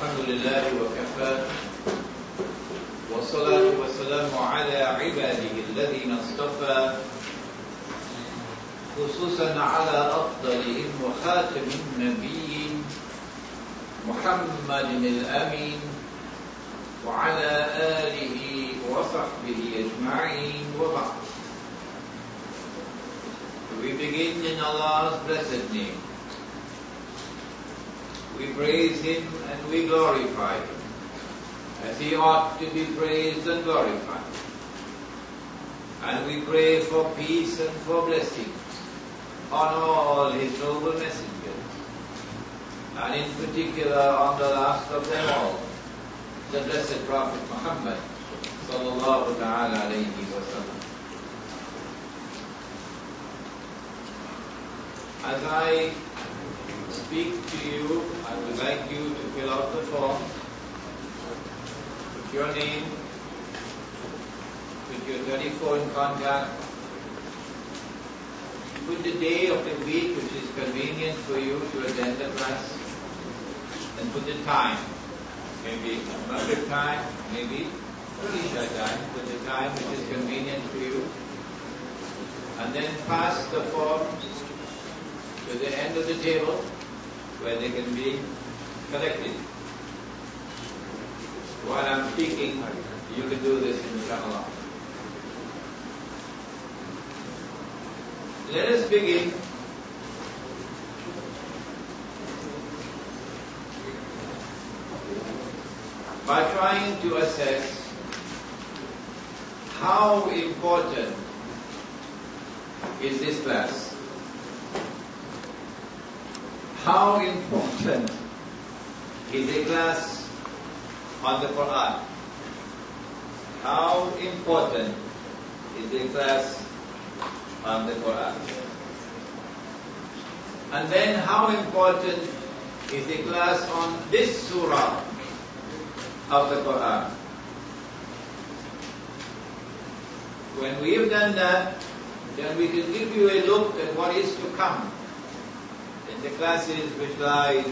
الحمد لله وكفى. والصلاة والسلام على عباده الذين اصطفى. خصوصا على أفضلهم وخاتم النبيين محمد الأمين وعلى آله وصحبه أجمعين. وبعد. We begin in Allah's blessed name. We praise Him and we glorify Him as He ought to be praised and glorified. And we pray for peace and for blessing on all His noble messengers, and in particular on the last of them all, the blessed Prophet Muhammad sallallahu ta'ala wa. As I speak to you, I would like you to fill out the form, put your name, put your telephone contact, put the day of the week which is convenient for you to attend the class, and put the time. Maybe Maghrib time, maybe Isha time, put the time which is convenient for you. And then pass the form to the end of the table where they can be collected. While I'm speaking, you can do this in inshallah. Let us begin by trying to assess how important is this class. How important is a class on the Quran? How important is a class on the Quran? And then how important is a class on this surah of the Quran? When we have done that, then we can give you a look at what is to come the classes which lie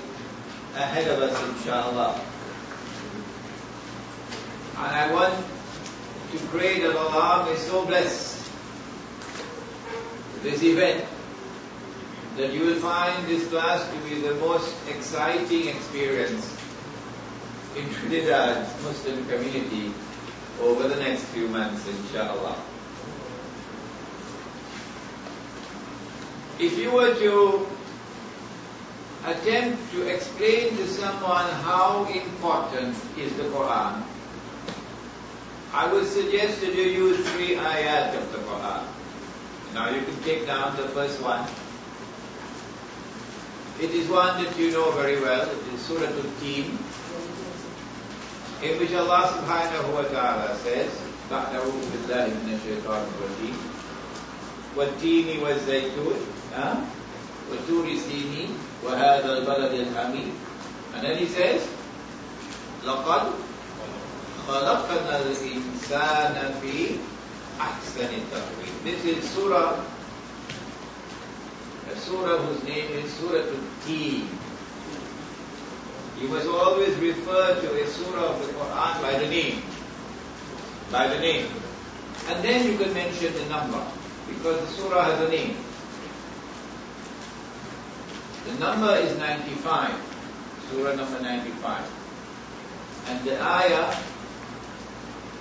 ahead of us, inshallah. And I want to pray that Allah may so bless this event that you will find this class to be the most exciting experience in Trinidad's Muslim community over the next few months, inshallah. If you were to attempt to explain to someone how important is the Quran, I would suggest that you use three ayat of the Quran. Now you can take down the first one. It is one that you know very well. It is Surah Al-Teen, in which Allah subhanahu wa ta'ala says, بعد أعوذ بالله من الشيطان الرجيم والتين والزيتون ها وتور سينين وهذا البلد الحميد and then he says لقد خلقنا الإنسان في أحسن التقويم this is surah a surah whose name is Surah Al-Teen you must always refer to a surah of the Quran by the name by the name and then you can mention the number because the surah has a name the number is 95, surah number 95. And the ayah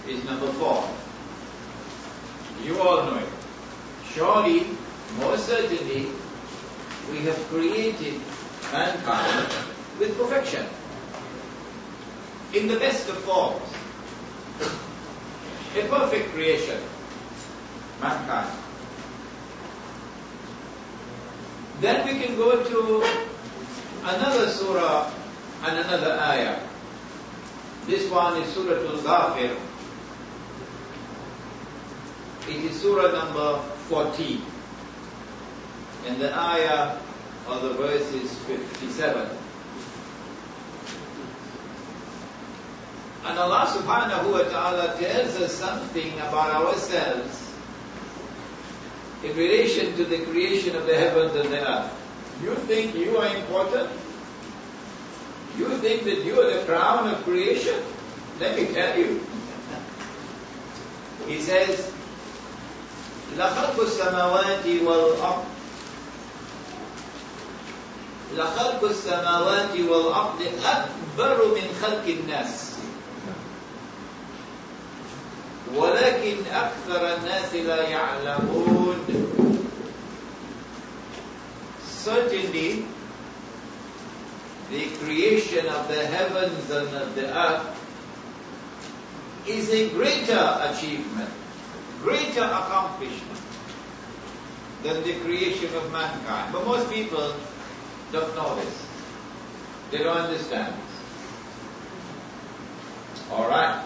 is number 4. You all know it. Surely, most certainly, we have created mankind with perfection. In the best of forms. A perfect creation. Mankind. Then we can go to another surah and another ayah. This one is Surah Al-Ghafir. It is surah number 14. And the ayah or the verse is 57. And Allah subhanahu wa ta'ala tells us something about ourselves in relation to the creation of the heavens and the earth. You think you are important? You think that you are the crown of creation? Let me tell you. He says, لخلق السماوات والأرض لخلق السماوات والأرض أكبر من خلق الناس ولكن أكثر الناس لا يعلمون Certainly, the creation of the heavens and of the earth is a greater achievement, greater accomplishment than the creation of mankind. But most people don't know this. They don't understand this. Alright.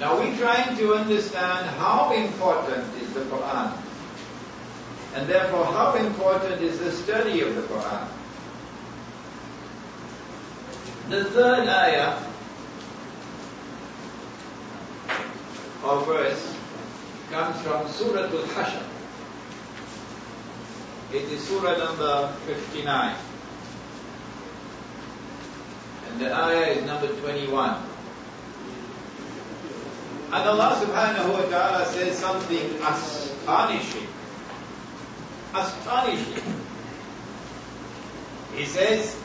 Now we're trying to understand how important is the Quran. And therefore how important is the study of the Quran. The third ayah or verse comes from Surah Al-Hashr. It is Surah number 59. And the ayah is number 21. And Allah subhanahu wa ta'ala says something astonishing. Astonishing. He says,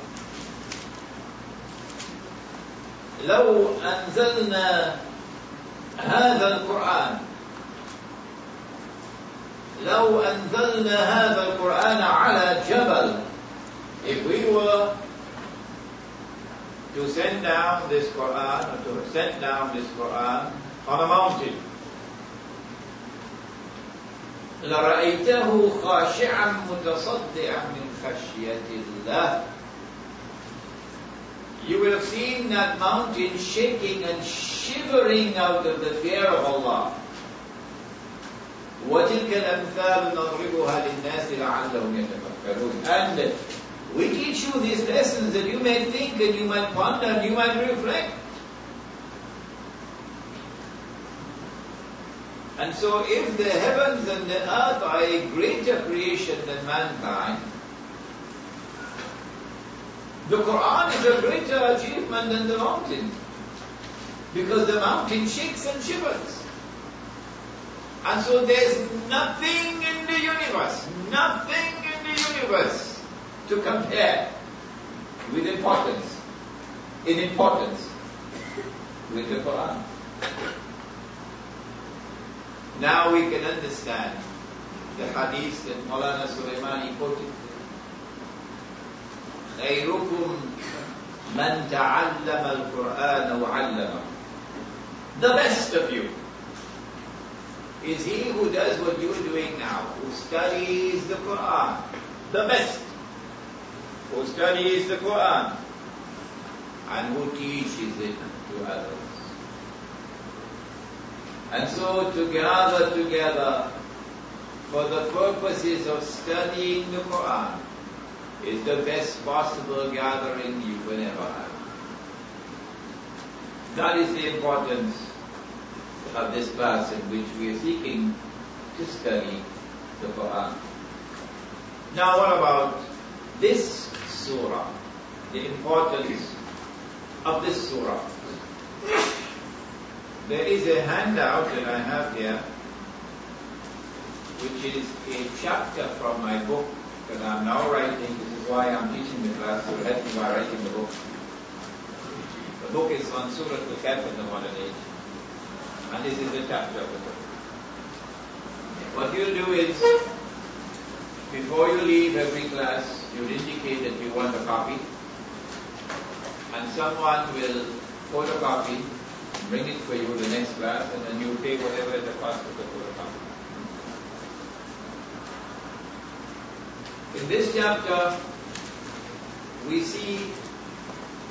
لو أنزلنا هذا القرآن لو أنزلنا هذا القرآن على جبل if we were to send down this Quran or to send down this Quran on a mountain لرأيته خاشعا متصدعا من خشية الله you will have seen that mountain shaking and shivering out of the fear of Allah. وَتِلْكَ الْأَمْثَالُ نَضْرِبُهَا لِلنَّاسِ لَعَلَّهُمْ يَتَفَكَّرُونَ And we teach you these lessons that you may think and you might ponder and you might reflect. And so if the heavens and the earth are a greater creation than mankind, the Quran is a greater achievement than the mountain. Because the mountain shakes and shivers. And so there's nothing in the universe, nothing in the universe to compare with importance, in importance with the Quran. Now we can understand the hadith that Maulana Sulaimani quoted خيركم من تعلم القرآن وعلمه The best of you is he who does what you're doing now, who studies the Quran. The best. Who studies the Quran and who teaches it to others. And so to gather together for the purposes of studying the Quran is the best possible gathering you can ever have. That is the importance of this class in which we are seeking to study the Quran. Now what about this surah? The importance of this surah. There is a handout that I have here, which is a chapter from my book that I'm now writing. This is why I'm teaching the class, to help me by writing the book. The book is on Surah Al-Kahf in the modern age. And this is the chapter of the book. What you'll do is, before you leave every class, you'll indicate that you want a copy. And someone will photocopy, bring it for you the next class, and then you pay whatever the cost of the photocopy. In this chapter, we see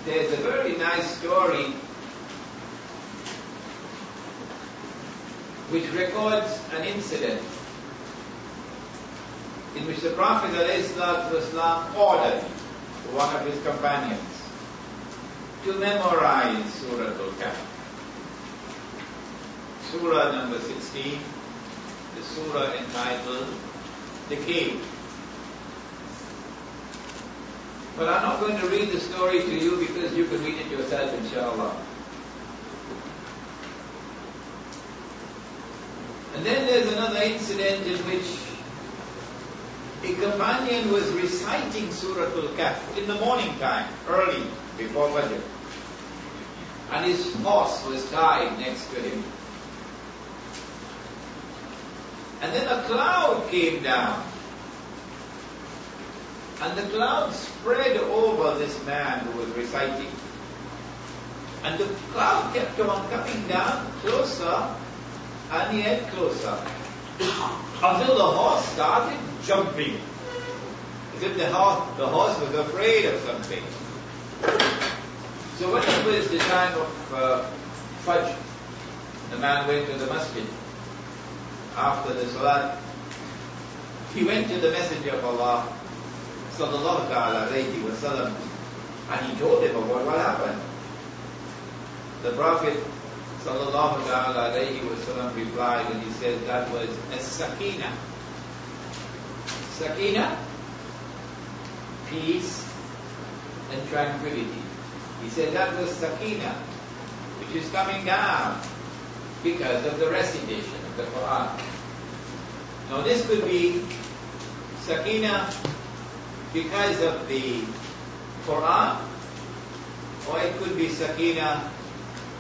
there's a very nice story which records an incident in which the Prophet ﷺ ordered one of his companions to memorize Surah Al-Kahf. Surah number 16, the surah entitled The Cave. But I'm not going to read the story to you because you can read it yourself, inshallah. And then there's another incident in which a companion was reciting Surah Al-Kahf in the morning time, early, before Fajr. And his horse was tied next to him. And then a cloud came down. And the cloud spread over this man who was reciting. And the cloud kept on coming down closer and yet closer. Until the horse started jumping. As if the horse, the horse was afraid of something. So when it was the time of uh, Fajr, the man went to the masjid after the salat, he went to the Messenger of Allah, sallallahu alayhi wa sallam, and he told him about what happened. The Prophet sallallahu alayhi wa sallam replied and he said that was a sakina. Sakina, peace and tranquility. He said that was sakina, which is coming down because of the recitation the Quran. Now this could be sakina because of the Quran, or it could be sakina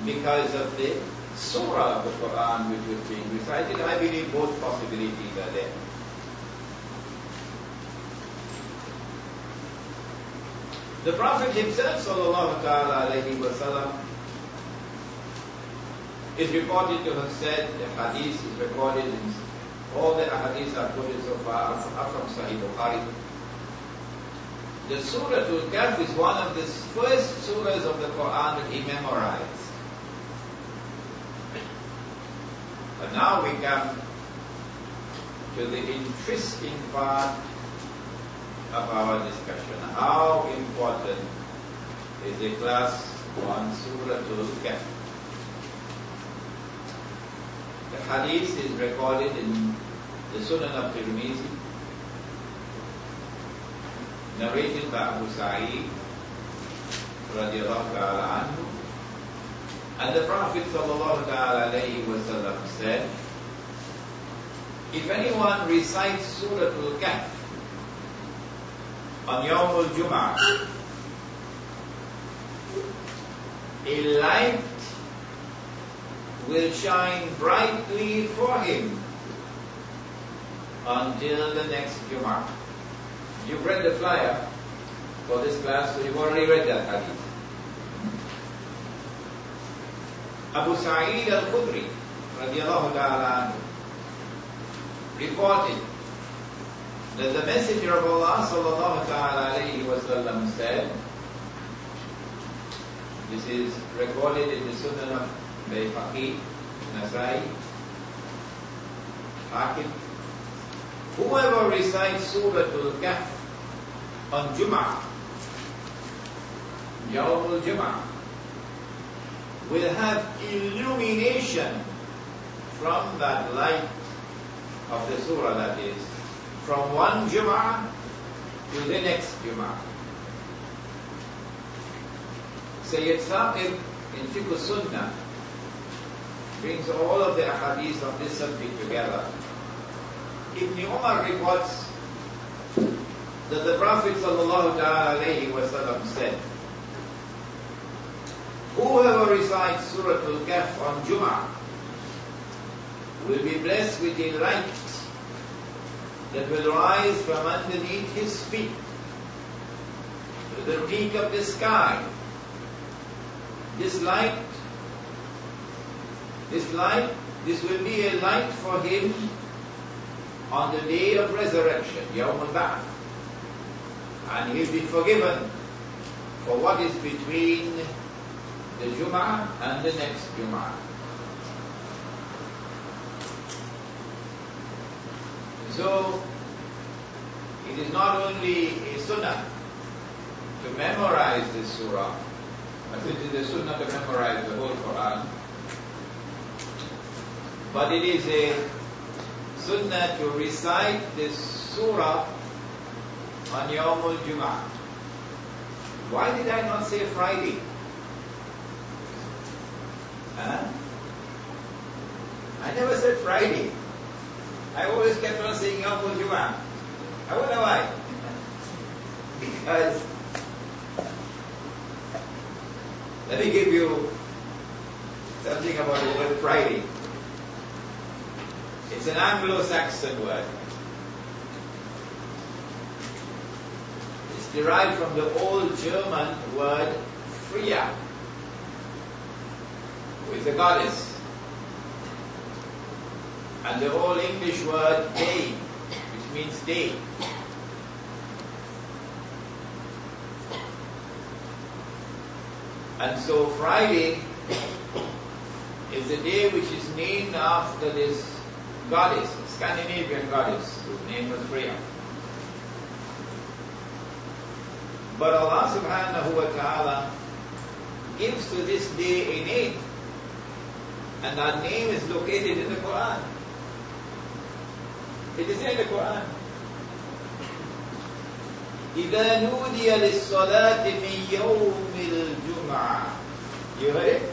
because of the surah of the Quran which was being recited. I believe both possibilities are there. The Prophet himself, sallallahu alayhi wa sallam, is reported to have said, the hadith is recorded in all the hadiths are quoted so far are from Sahih Bukhari. The Surah Al-Kahf is one of the first surahs of the Quran that he memorized. But now we come to the interesting part of our discussion. How important is a class on Surah Al-Kahf? The hadith is recorded in the Sunan of Tirmizi, narrated by Abu Sa'id radiallahu ta'ala anhu. And the Prophet sallallahu alayhi wa sallam said, if anyone recites Surah Al-Kahf on Yawm al-Jum'ah, a light will shine brightly for him until the next Jummah. You've read the flyer for this class, so you've already read that hadith. Abu Sa'id al-Khudri, radiallahu ta'ala reported that the Messenger of Allah sallallahu alayhi wa sallam said, this is recorded in the Sunan of Bayhaqi, Nasai, Hakim. Whoever recites Surah Al-Kahf on Jum'ah, Yawm al-Jum'ah, will have illumination from that light of the surah that is, from one Jum'ah to the next Jum'ah. Sayyid Sabiq in Fiqh Sunnah brings all of the ahadith of this subject together. Ibn Umar reports that the Prophet ﷺ said, Whoever recites Surah Al-Kahf on Jum'ah will be blessed with a light that will rise from underneath his feet to the peak of the sky. This light this light, this will be a light for him on the day of resurrection, Yawm al-Ba'ath. And he'll be forgiven for what is between the Jum'ah and the next Jum'ah. So, it is not only a sunnah to memorize this surah, but it is a sunnah to memorize the whole Quran, but it is a sunnah to recite this surah on Yawm al-Jum'ah. Why did I not say Friday? Huh? I never said Friday. I always kept on saying Yom Juma. I wonder why. because let me give you something about the word Friday. It's an Anglo-Saxon word. It's derived from the old German word Freya, is a goddess. And the old English word day, which means day. And so Friday is a day which is named after this goddess, Scandinavian goddess, whose name was Freya. But Allah subhanahu wa ta'ala gives to this day a name. And that name is located in the Quran. It is in the Quran. إذا نودي للصلاة من يوم الجمعة You heard it?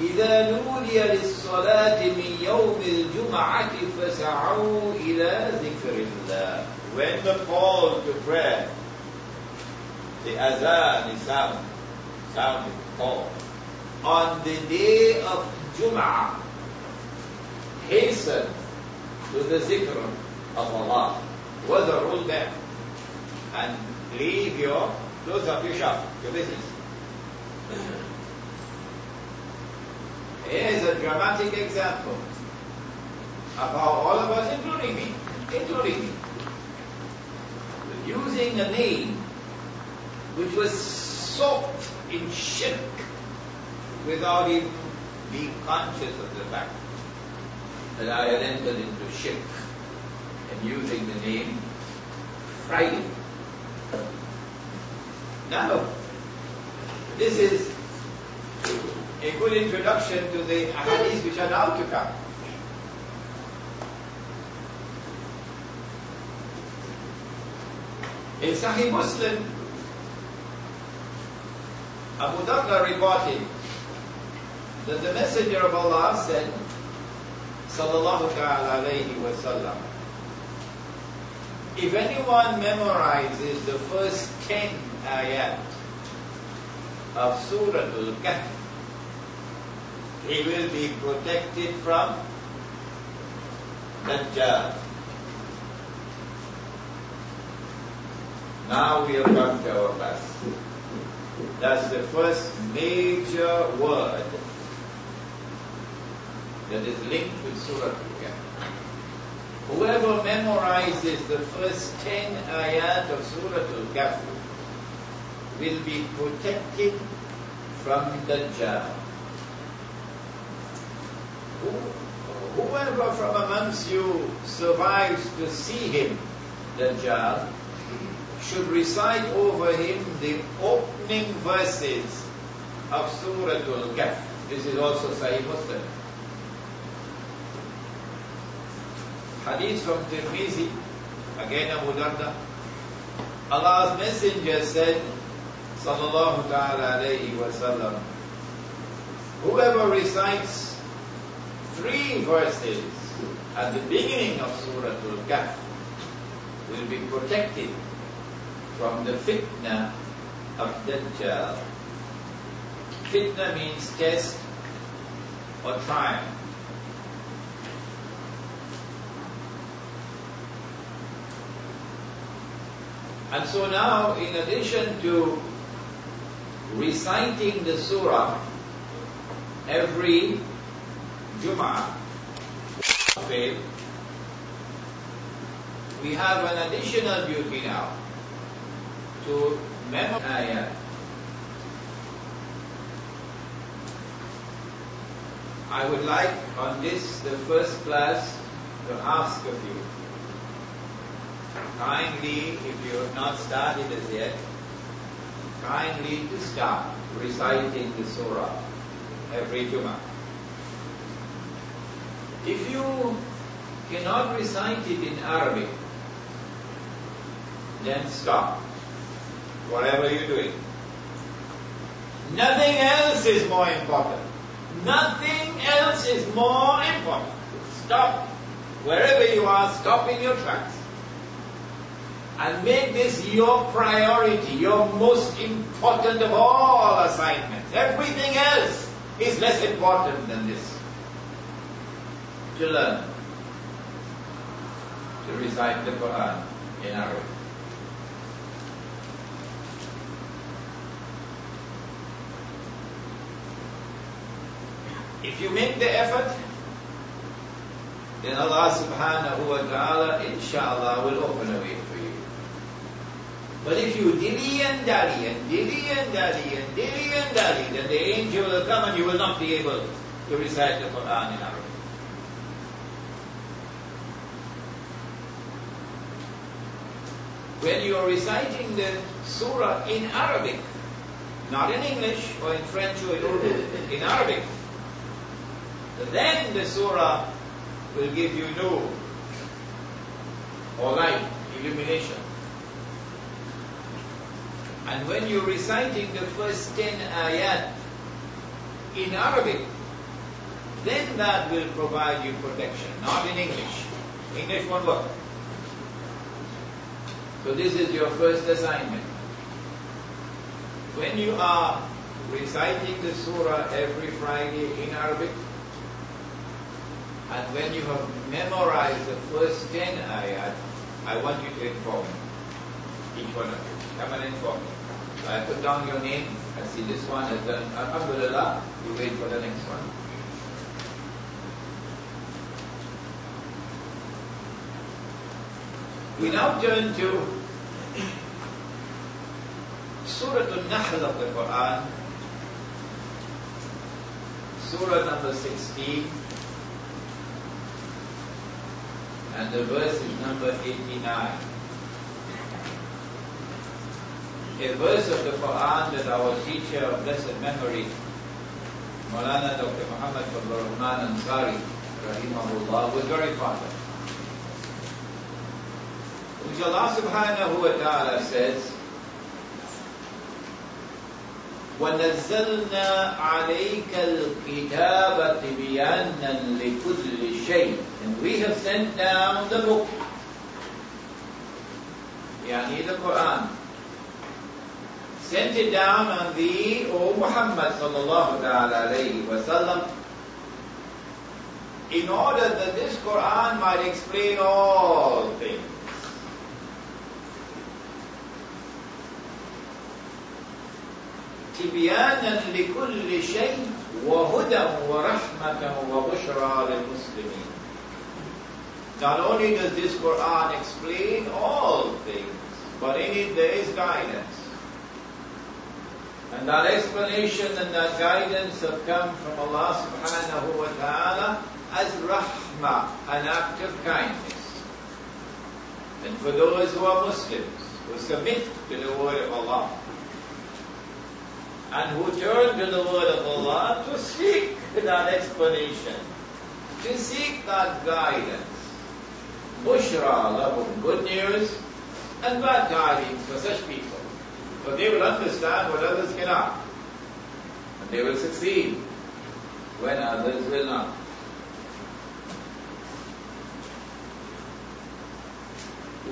إذا نودي للصلاة من يوم الجمعة فسعوا إلى ذكر الله When the call to prayer, the azan is sound, sounded, call, on the day of Jum'ah, hasten to the zikr of Allah. Was the rule there? And leave your, close up your shop, your business. Here's a dramatic example of how all of us, including me, including me, using a name which was soaked in shirk without even being conscious of the fact that I had entered into shirk and using the name Friday. Now, this is a good introduction to the hadiths which are now to come. In Sahih Muslim, Abu Darda reported that the Messenger of Allah said, Sallallahu Ta'ala alayhi wa sallam, if anyone memorizes the first ten ayat of Surah Al-Kahf, he will be protected from Dajjal. Now we have come to our class. That's the first major word that is linked with Surah Al-Kahf. Whoever memorizes the first ten ayat of Surah Al-Kahf will be protected from Dajjal. Whoever from amongst you survives to see him, Dajjal, should recite over him the opening verses of Surah Al-Kahf. This is also Sahih Muslim. Hadith from Tirmizi, again Abu Darda. Allah's Messenger said, Sallallahu Ta'ala alayhi wa sallam, Whoever recites three verses at the beginning of Surah Al-Kahf will be protected from the fitna of Dajjal. Fitna means test or trial. And so now, in addition to reciting the surah every Jum'ah, we have an additional duty now to memorize. I would like on this, the first class, to ask of you, kindly, if you have not started as yet, kindly to start reciting the surah every Jummah. If you cannot recite it in Arabic, then stop. whatever you're doing. Nothing else is more important. Nothing else is more important. Stop. Wherever you are, stop in your tracks. And make this your priority, your most important of all assignments. Everything else is less important than this. To learn. To recite the Quran in Arabic. If you make the effort, then Allah subhanahu wa ta'ala inshallah will open a way for you. But if you dilly and dally and dilly and dally and dilly and dally, then the angel will come and you will not be able to recite the Quran in Arabic. When you are reciting the surah in Arabic, not in English or in French or in Urdu, in Arabic, then the surah will give you nur or light, illumination. And when you're reciting the first 10 ayat in Arabic, then that will provide you protection, not in English. English won't work. So this is your first assignment. When you are reciting the surah every Friday in Arabic, and when you have memorized the first 10 ayat, I want you to inform me. Each one of you. Come and inform me. So I put down your name. I see this one has done. Alhamdulillah. You wait for the next one. We now turn to Surah Al-Nahl of the Quran. Surah number 16. and the verse is number 89. A verse of the Quran that our teacher of blessed memory, Maulana Dr. Muhammad Fadl Rahman Ansari, Rahimahullah, was very fond of Which Allah subhanahu wa ta'ala says, ونزلنا عليك الكتاب تبيانا لكل شيء and we have sent down the book يعني the Quran sent it down on thee O Muhammad sallallahu ta'ala alayhi wa sallam in order that this Quran might explain all things تبيانا لكل شيء وهدى ورحمة وبشرى للمسلمين Not only does this Quran explain all things, but in it there is guidance. And that explanation and that guidance have come from Allah subhanahu wa ta'ala as rahmah, an act of kindness. And for those who are Muslims, who submit to the word of Allah, and who turn to the word of Allah to seek that explanation, to seek that guidance. Bushra lahum, good news and bad tidings for such people. For they will understand what others cannot. And they will succeed when others will not.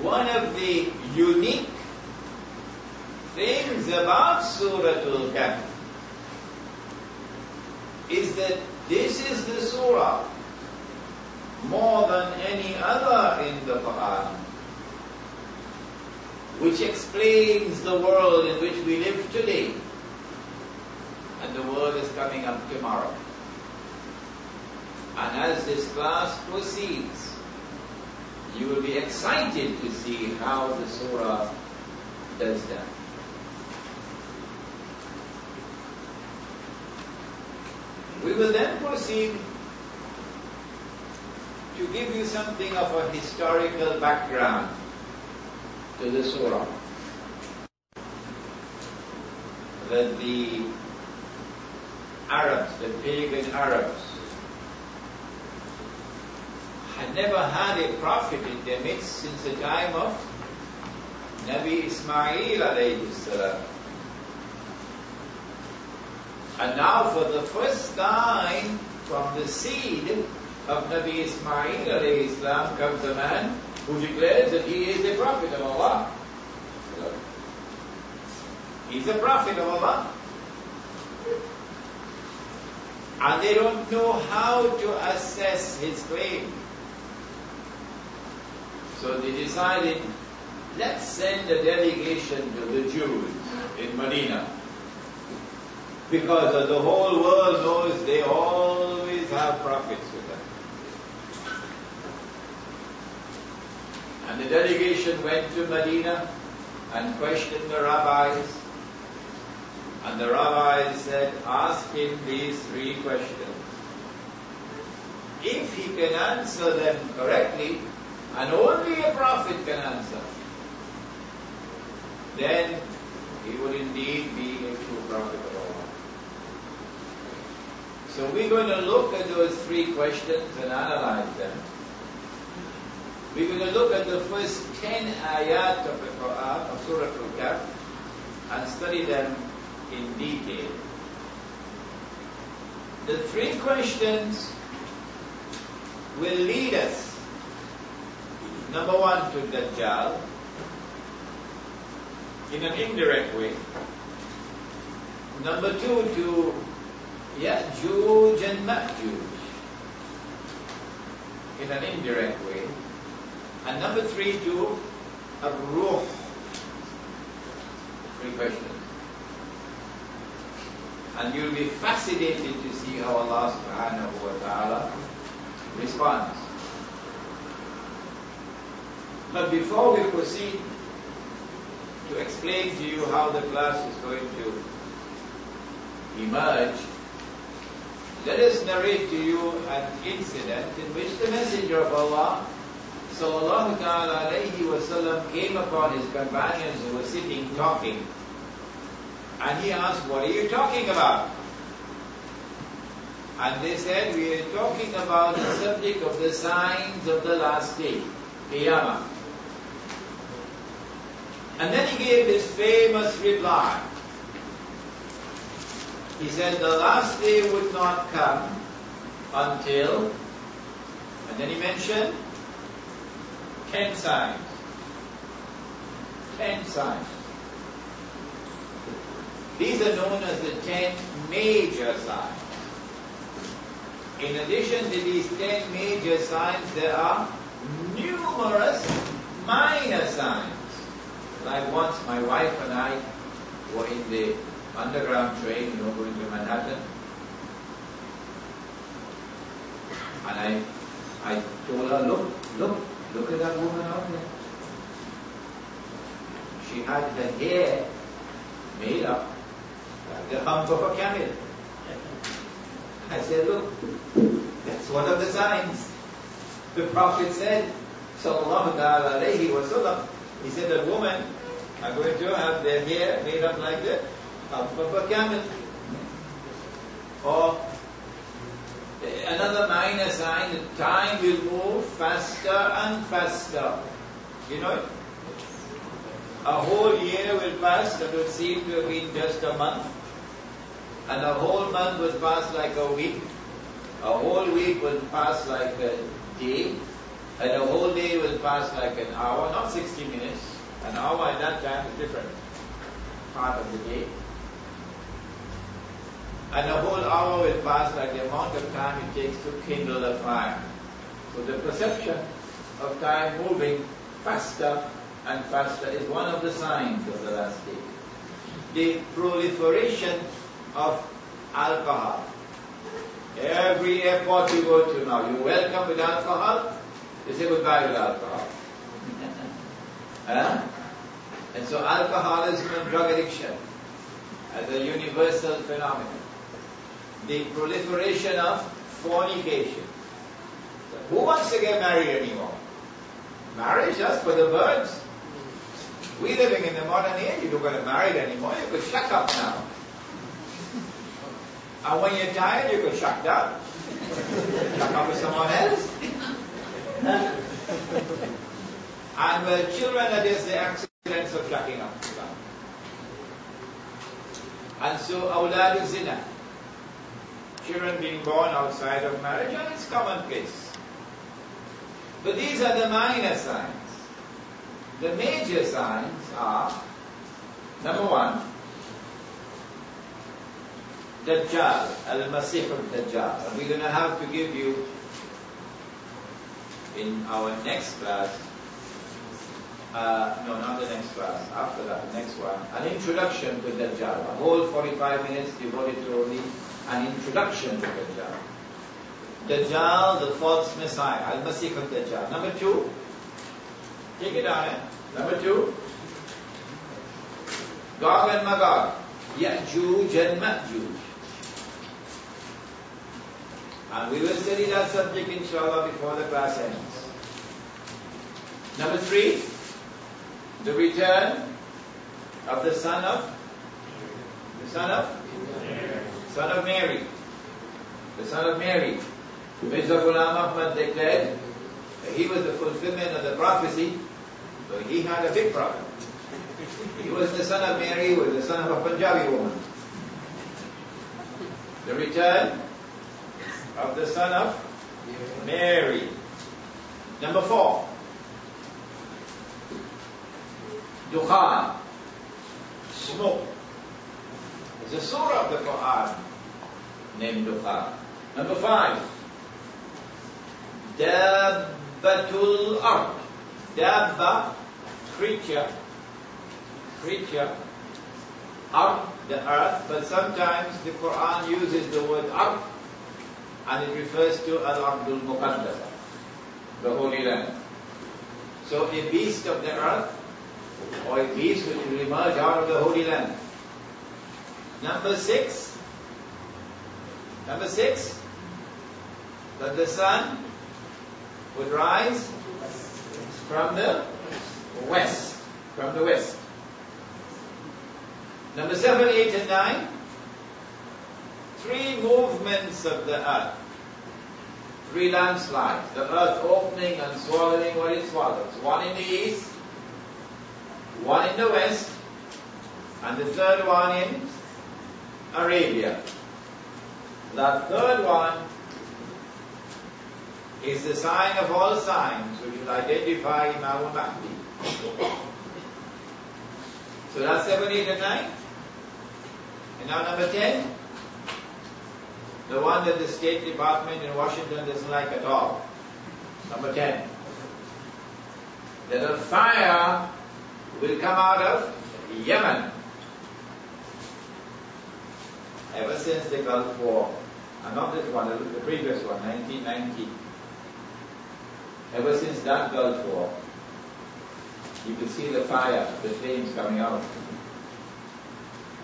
One of the unique things about Surah Al-Kahf is that this is the surah more than any other in the Quran which explains the world in which we live today and the world is coming up tomorrow. And as this class proceeds, you will be excited to see how the surah does that. We will then proceed to give you something of a historical background to the surah. That the Arabs, the pagan Arabs, had never had a prophet in their midst since the time of Nabi Ismail alayhi salam. And now for the first time from the seed of Nabi Ismail salam comes a man who declares that he is a prophet of Allah. He's a prophet of Allah. And they don't know how to assess his claim. So they decided, let's send a delegation to the Jews in Medina. Because as the whole world knows they always have prophets with them. And the delegation went to Medina and questioned the rabbis. And the rabbis said, ask him these three questions. If he can answer them correctly, and only a prophet can answer, then he would indeed be a true prophet of Allah. So we're going to look at those three questions and analyze them. We're going to look at the first ten ayat of the Quran, of Surah Al-Kahf, and study them in detail. The three questions will lead us Number one, to Dajjal in an indirect way. Number two, to Ya'juj and Ma'juj in an indirect way. And number three, to Ar-Ruh. Three questions. And you'll be fascinated to see how Allah subhanahu wa ta'ala responds. But before we proceed to explain to you how the class is going to emerge, let us narrate to you an incident in which the Messenger of Allah sallallahu alayhi wasallam came upon his companions who were sitting talking. And he asked, what are you talking about? And they said, we are talking about the subject of the signs of the last day, Qiyamah. And then he gave his famous reply. He said the last day would not come until, and then he mentioned ten signs. Ten signs. These are known as the ten major signs. In addition to these ten major signs, there are numerous minor signs. Like once my wife and I were in the underground train, you know, going to Manhattan. And I, I told her, look, look, look at that woman out there. She had her hair made up like the hump of a camel. I said, look, that's one of the signs. The Prophet said, sallallahu alayhi wa sallam, he said that women are going to have their hair made up like the Or oh, another minor sign time will move faster and faster. You know? A whole year will pass that would seem to have been just a month. And a whole month will pass like a week. A whole week will pass like a day. And a whole day will pass like an hour, not 60 minutes. An hour at that time is different part of the day. And a whole hour will pass like the amount of time it takes to kindle a fire. So the perception of time moving faster and faster is one of the signs of the last day. The proliferation of alcohol. Every airport you go to now, you welcome with alcohol, you say goodbye with alcohol. And so alcoholism and drug addiction as a universal phenomenon. The proliferation of fornication. So who wants to get married anymore? Marriage just for the birds. We living in the modern age, you don't get married anymore, you could shut up now. And when you're tired, you could shut down. shut up with someone else. and when children, that is the accidents of shutting up. And so, awlad zina, children being born outside of marriage, and it's commonplace. But these are the minor signs. The major signs are, number one, Dajjal, Al-Masih al-Dajjal. And we're going to have to give you, in our next class, uh, no, not the next class, after that, the next one, an introduction to Dajjal. A whole 45 minutes devoted to only an introduction to Dajjal. Dajjal, the false Messiah, Al-Masih al-Dajjal. Number two, take it eh? Number two, Gog and Magog, Ya'juj and Ma'juj. And we will study that subject inshallah before the class ends. Number three, the return of the son of the son of son of Mary. The son of Mary. Mirza Ghulam Ahmad declared that he was the fulfillment of the prophecy, so he had a big problem. He was the son of Mary, was the son of a Punjabi woman. The return of the son of Mary. Number four. Dukhan. Smoke. A surah of the Quran named Dukhan. Number five. Dabbatul Ard. Dabba, creature. Creature. Ard, the earth, but sometimes the Quran uses the word Ard and it refers to Al-Ardul Muqaddas, the Holy Land. So a beast of the earth, or a beast which will emerge out of the Holy Land. Number six, number six, that the sun would rise from the west, from the west. Number seven, eight, and nine, three movements of the earth. Three landslides. The earth opening and swallowing what it swallows. One in the east, one in the west, and the third one in Arabia. That third one is the sign of all signs which will identify Imam Mahdi. So that's 7, 8 and 9. And now number 10 the one that the State Department in Washington doesn't like at all. Number 10. That a fire will come out of Yemen. Ever since the Gulf War, and not this one, the previous one, 1990. Ever since that Gulf War, you could see the fire, the flames coming out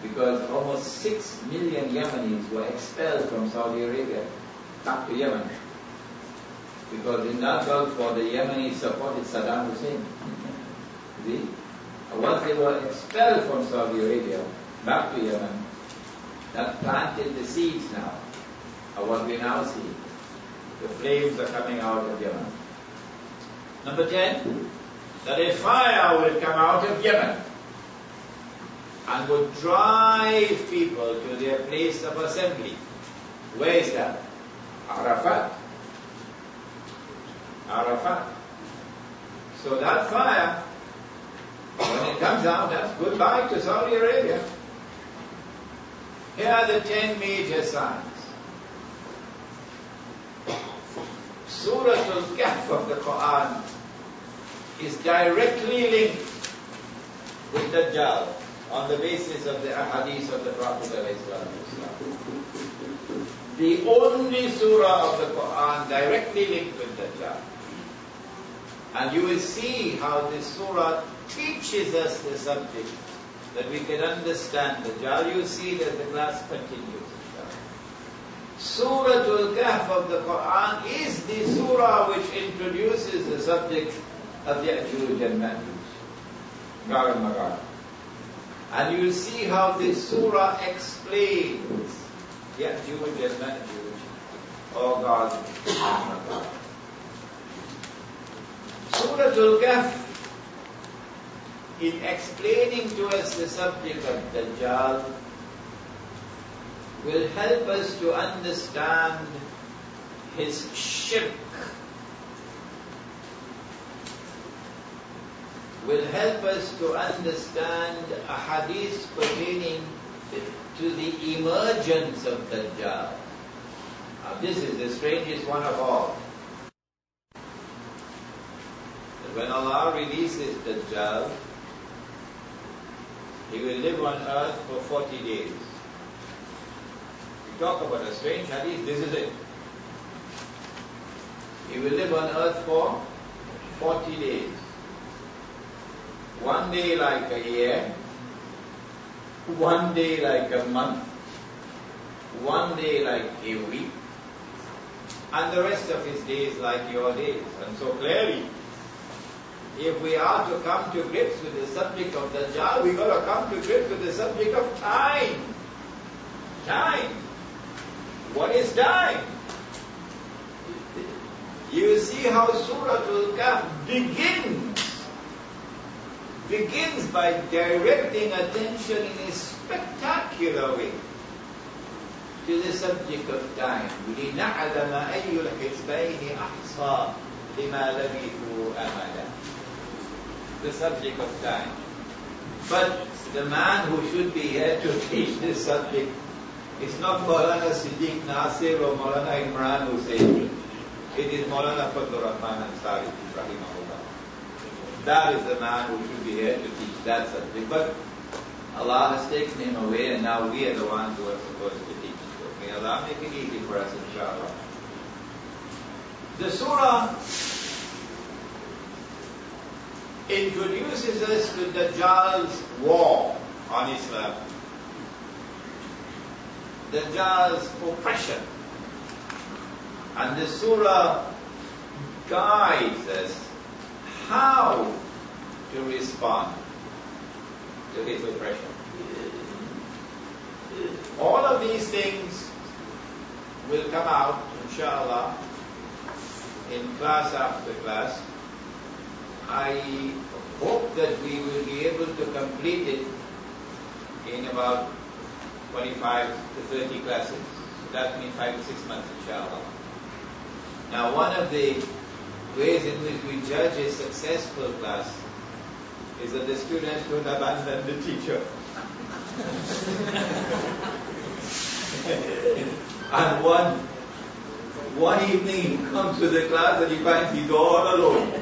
because almost 6 million Yemenis were expelled from Saudi Arabia back to Yemen. Because in that Gulf War, the Yemenis supported Saddam Hussein. See? Once they were expelled from Saudi Arabia back to Yemen, that planted the seeds now of what we now see. The flames are coming out of Yemen. Number 10, that a fire will come out of Yemen and would drive people to their place of assembly. Where is that? Arafat. Arafat. So that fire, when it comes out, that's goodbye to Saudi Arabia. Here are the ten major signs. Surah Al-Kahf of the Quran is directly linked with Dajjal on the basis of the hadith of the Prophet The only surah of the Quran directly linked with Dajjal. And you will see how this surah teaches us the subject that we can understand Dajjal. You see that the class continues. Surah Al-Kahf of the Quran is the surah which introduces the subject of Ya'juj and Ma'juj. And. And you see how this surah explains Ya'juj and Ma'juj, oh God, Surah Al-Kahf in explaining to us the subject of Dajjal will help us to understand his shirk, will help us to understand a hadith pertaining to the emergence of Dajjal. Now this is the strangest one of all. When Allah releases Dajjal, he will live on earth for 40 days. We talk about a strange hadith, this is it. He will live on earth for 40 days. One day like a year, one day like a month, one day like a week, and the rest of his days like your days. And so clearly, if we are to come to grips with the subject of Dajjal, we got to come to grips with the subject of time. Time. What is time? You see how Surah Al-Kahf begins. Begins by directing attention in a spectacular way to the subject of time. لِنَعْلَمَ أَيُّ الْحِزْبَيْنِ أَحْصَى لِمَا لَبِثُوا أَمَلًا the subject of time. But the man who should be here to teach this subject is not Maulana Siddiq Nasir or Maulana Imran Hosein. It is Maulana Fadlur Rahman Ansari, Rahimahullah. That is the man who should be here to teach that subject. But Allah has taken him away and now we are the ones who are supposed to teach. It. May Allah make it easy for us, inshallah. The surah introduces us to Dajjal's war on Islam. Dajjal's oppression. And the surah guides us how to respond to his oppression. All of these things will come out, inshallah, in class after class. I hope that we will be able to complete it in about 25 to 30 classes. So that means five to six months, inshallah. Now, one of the ways in which we judge a successful class is that the students don't abandon the teacher. and one one evening he comes to the class and he finds he's all alone.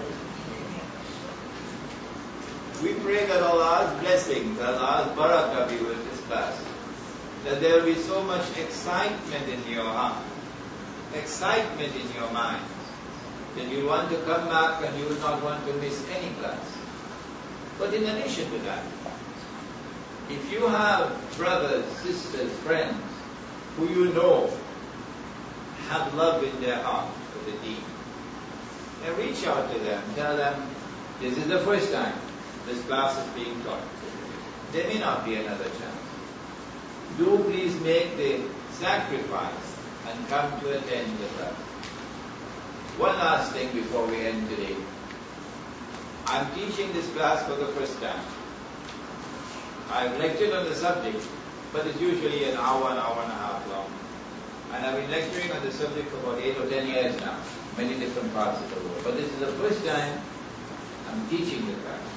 We pray that Allah's blessings, Allah's barakah be with this class. That there will be so much excitement in your heart, excitement in your mind, that you want to come back and you will not want to miss any class. But in addition to that, if you have brothers, sisters, friends who you know have love in their heart for the deen, then reach out to them, tell them, this is the first time this class is being taught. There may not be another chance. Do please make the sacrifice and come to attend the class. One last thing before we end today. I'm teaching this class for the first time. I've lectured on the subject, but it's usually an hour, an hour and a half long. And I've been lecturing on the subject for about eight or ten years now, many different parts of the world. But this is the first time I'm teaching the class.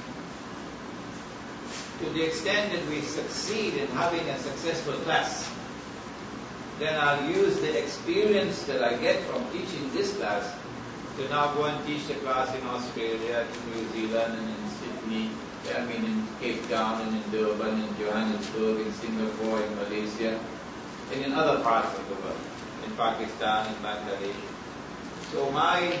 To the extent that we succeed in having a successful class, then I'll use the experience that I get from teaching this class to now go and teach the class in Australia, in New Zealand, and in Sydney, I mean in Cape Town, and in Durban, in Johannesburg, in Singapore, in Malaysia, and in other parts of the world, in Pakistan, in Bangladesh. So my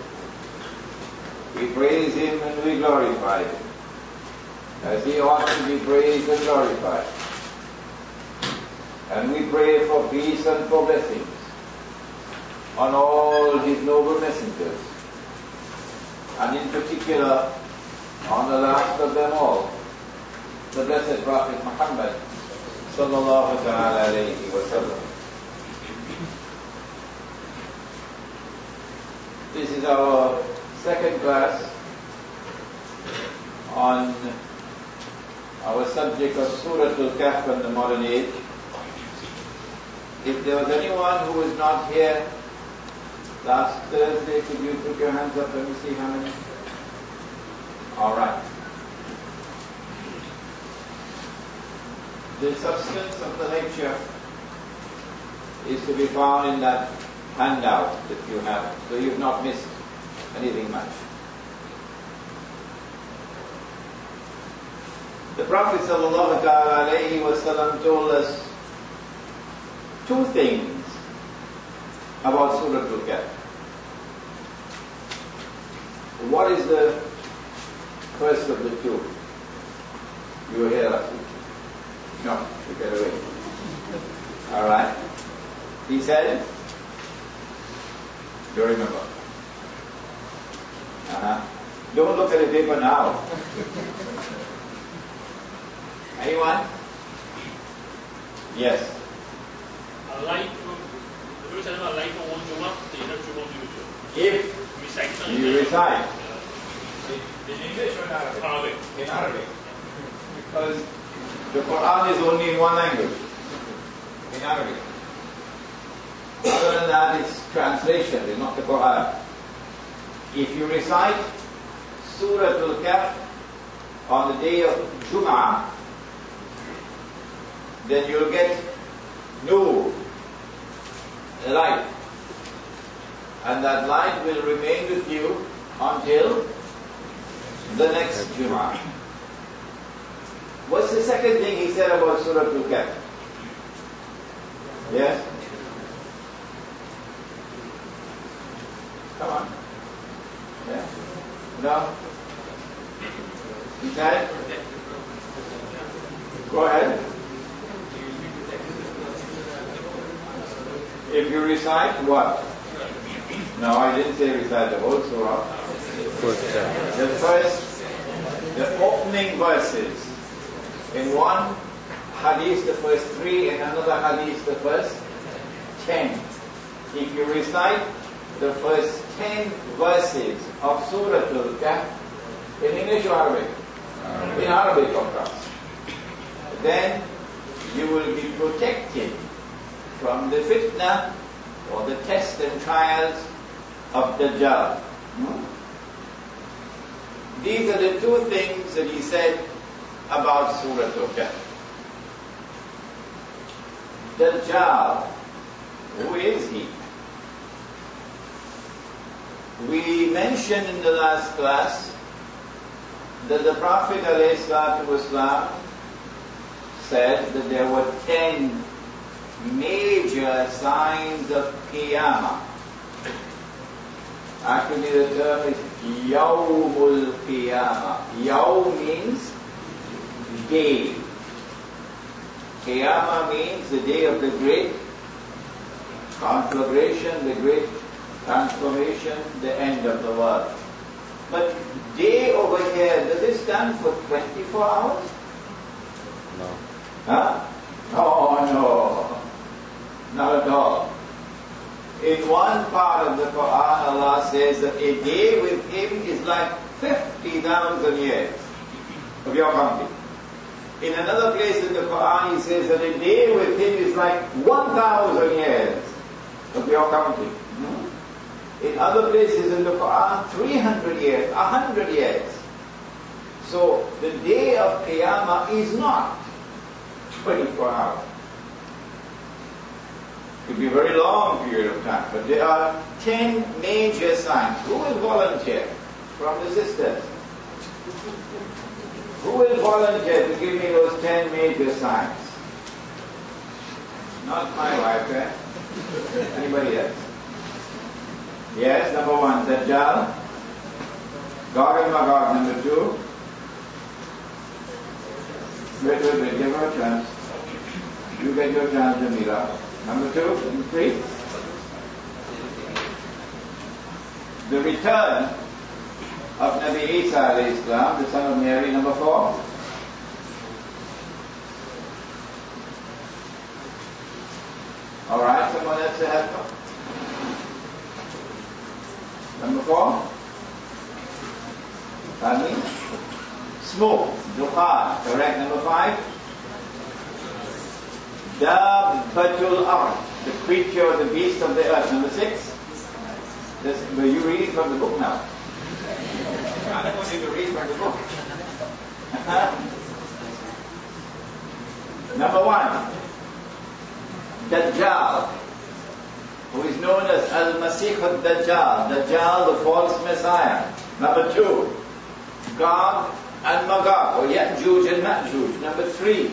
We praise Him and we glorify Him. as he ought to be praised and glorified. And we pray for peace and for blessings on all his noble messengers, and in particular on the last of them all, the blessed Prophet Muhammad sallallahu alayhi wa sallam. This is our second class on our subject of Surah Al-Kahf in the modern age. If there was anyone who was not here last Thursday, could you put your hands up? Let me see how many. All right. The substance of the lecture is to be found in that handout that you have, so you've not missed anything much. The Prophet ﷺ told us two things about Surah Al-Kahf. What is the first of the two? You were here last week. No, you get away. All right. He said, you remember. Uh-huh. Don't look at the paper now. Anyone? Yes. If you recite in English or in Arabic? Arabic. In Arabic. Because the Quran is only in one language. In Arabic. Other than that, it's translation, it's not the Quran. If you recite Surah Al-Kahf on the day of Jum'ah, then you'll get nur, light. And that light will remain with you until the next Jum'ah. What's the second thing he said about Surah Al-Kahf? Yes? Come on. No? You said? Go ahead. If you recite what? No, I didn't say recite the whole surah. The first, the opening verses. In one hadith, the first three, in another hadith, the first ten. If you recite the first 10 verses of Surah Al-Kahf in English or Arabic? Arabic. In Arabic, of course. Then you will be protected from the fitna or the tests and trials of Dajjal. Hmm? These are the two things that he said about Surah Al-Kahf. Dajjal, who is he? We mentioned in the last class that the Prophet ﷺ said that there were ten major signs of Qiyamah. Actually the term is Yawmul Qiyamah. Yawm means day. Qiyamah means the day of the great conflagration, the great transformation, the end of the world. But day over here, does it stand for 24 hours? No. Huh? Oh, no. Not at all. In one part of the Quran, Allah says that a day with Him is like 50,000 years of your counting. In another place in the Quran, He says that a day with Him is like 1,000 years of your counting. In other places in the Quran, 300 years, 100 years. So the day of Qiyamah is not 24 hours. It could be a very long period of time, but there are 10 major signs. Who will volunteer from the sisters? Who will volunteer to give me those 10 major signs? Not my wife, eh? Anybody else? Yes, number one, Dajjal. Gog and Magog, number two. Wait, wait, wait, give her a chance. You get your chance, Jamila. Number two and three. The return of Nabi Isa Islam, the son of Mary, number four. All right, someone else to help Number four. Pardon me? Smoke, dukhan, correct. Number five. The Dabbatul ard, the creature, the beast of the earth. Number six. This, will you read from the book now? I don't want you to read from the book. Number one, The Dajjal, who is known as Al-Masih al-Dajjal, Dajjal, the false Messiah. Number two, Gog and Magog, or Ya'juj and Ma'juj. Number three,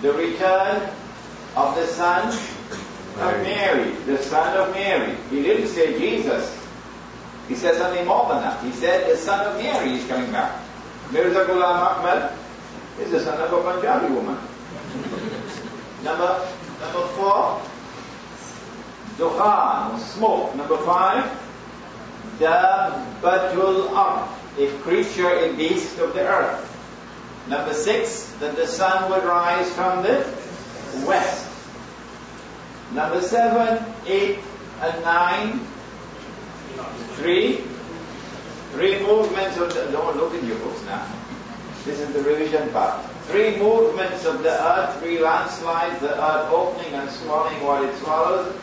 the return of the son of Mary, the son of Mary. He didn't say Jesus. He said something more than that. He said the son of Mary is coming back. Mirza Ghulam Ahmad is the son of a Punjabi woman. number, number four, Dukhan, smoke. Number five, Dabbatul Ard, a creature, a beast of the earth. Number six, that the sun would rise from the west. Number seven, eight, and nine, three, three movements of the, don't look in your books now. This is the revision part. Three movements of the earth, three landslides, the earth opening and swallowing while it swallows.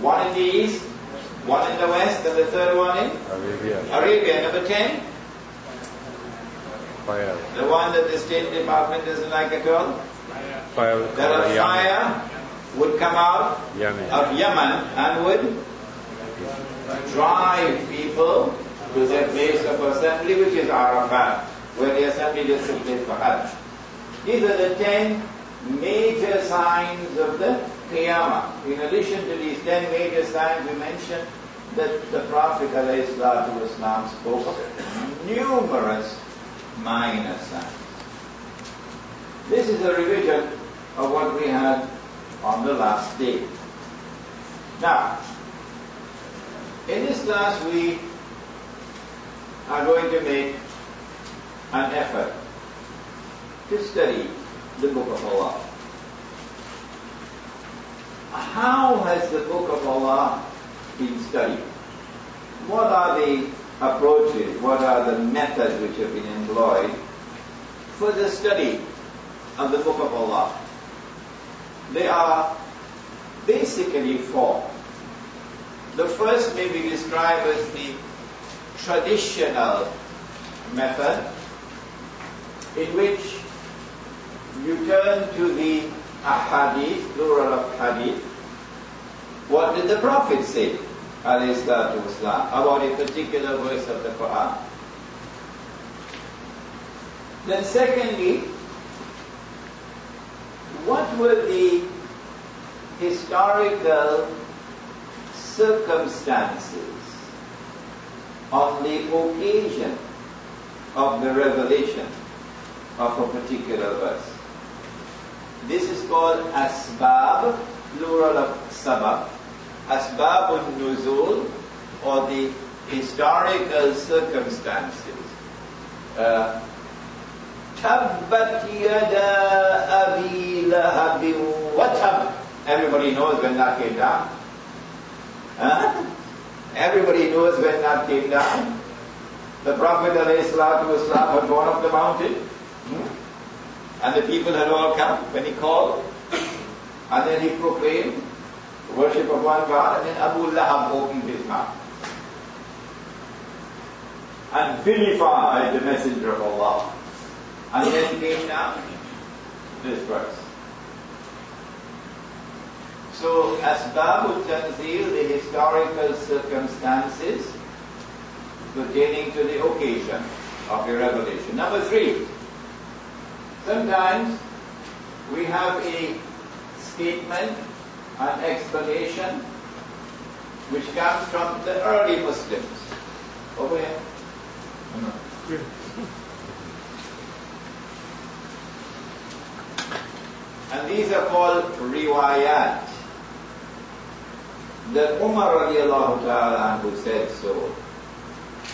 One in the east, one in the west, and the third one in Arabia. Arabia. Number ten, Fire. the one that the State Department doesn't like at all. Fire. That a fire would come out Yemen. of Yemen and would drive people to their place of assembly, which is Arafat, where the assembly just took place for Hajj. These are the ten major signs of the Qiyamah. In addition to these ten major signs, we mentioned that the Prophet ﷺ spoke of numerous minor signs. This is a revision of what we had on the last day. Now, in this class we are going to make an effort to study the Book of Allah. How has the Book of Allah been studied? What are the approaches, what are the methods which have been employed for the study of the Book of Allah? They are basically four. The first may be described as the traditional method in which you turn to the ahadith, plural of hadith. What did the Prophet say, alayhi salatu about a particular verse of the Quran? Then secondly, what were the historical circumstances on the occasion of the revelation of a particular verse. This is called asbab, plural of sabab, asbabun nuzul, or the historical circumstances. Uh, Tabbat yada abi tab. Everybody knows when that came down. Huh? Everybody knows when that came down. The Prophet ﷺ gone up the mountain. And the people had all come when he called. And then he proclaimed the worship of one God. And then Abu Lahab opened his mouth. And vilified the messenger of Allah. And then came down this verse. So, Asbabul Tanzil, the historical circumstances pertaining to the occasion of the revelation. Number three, sometimes we have a statement, an explanation, which comes from the early Muslims. Over here. And these are called riwayat. That Umar radiallahu ta'ala anhu said so.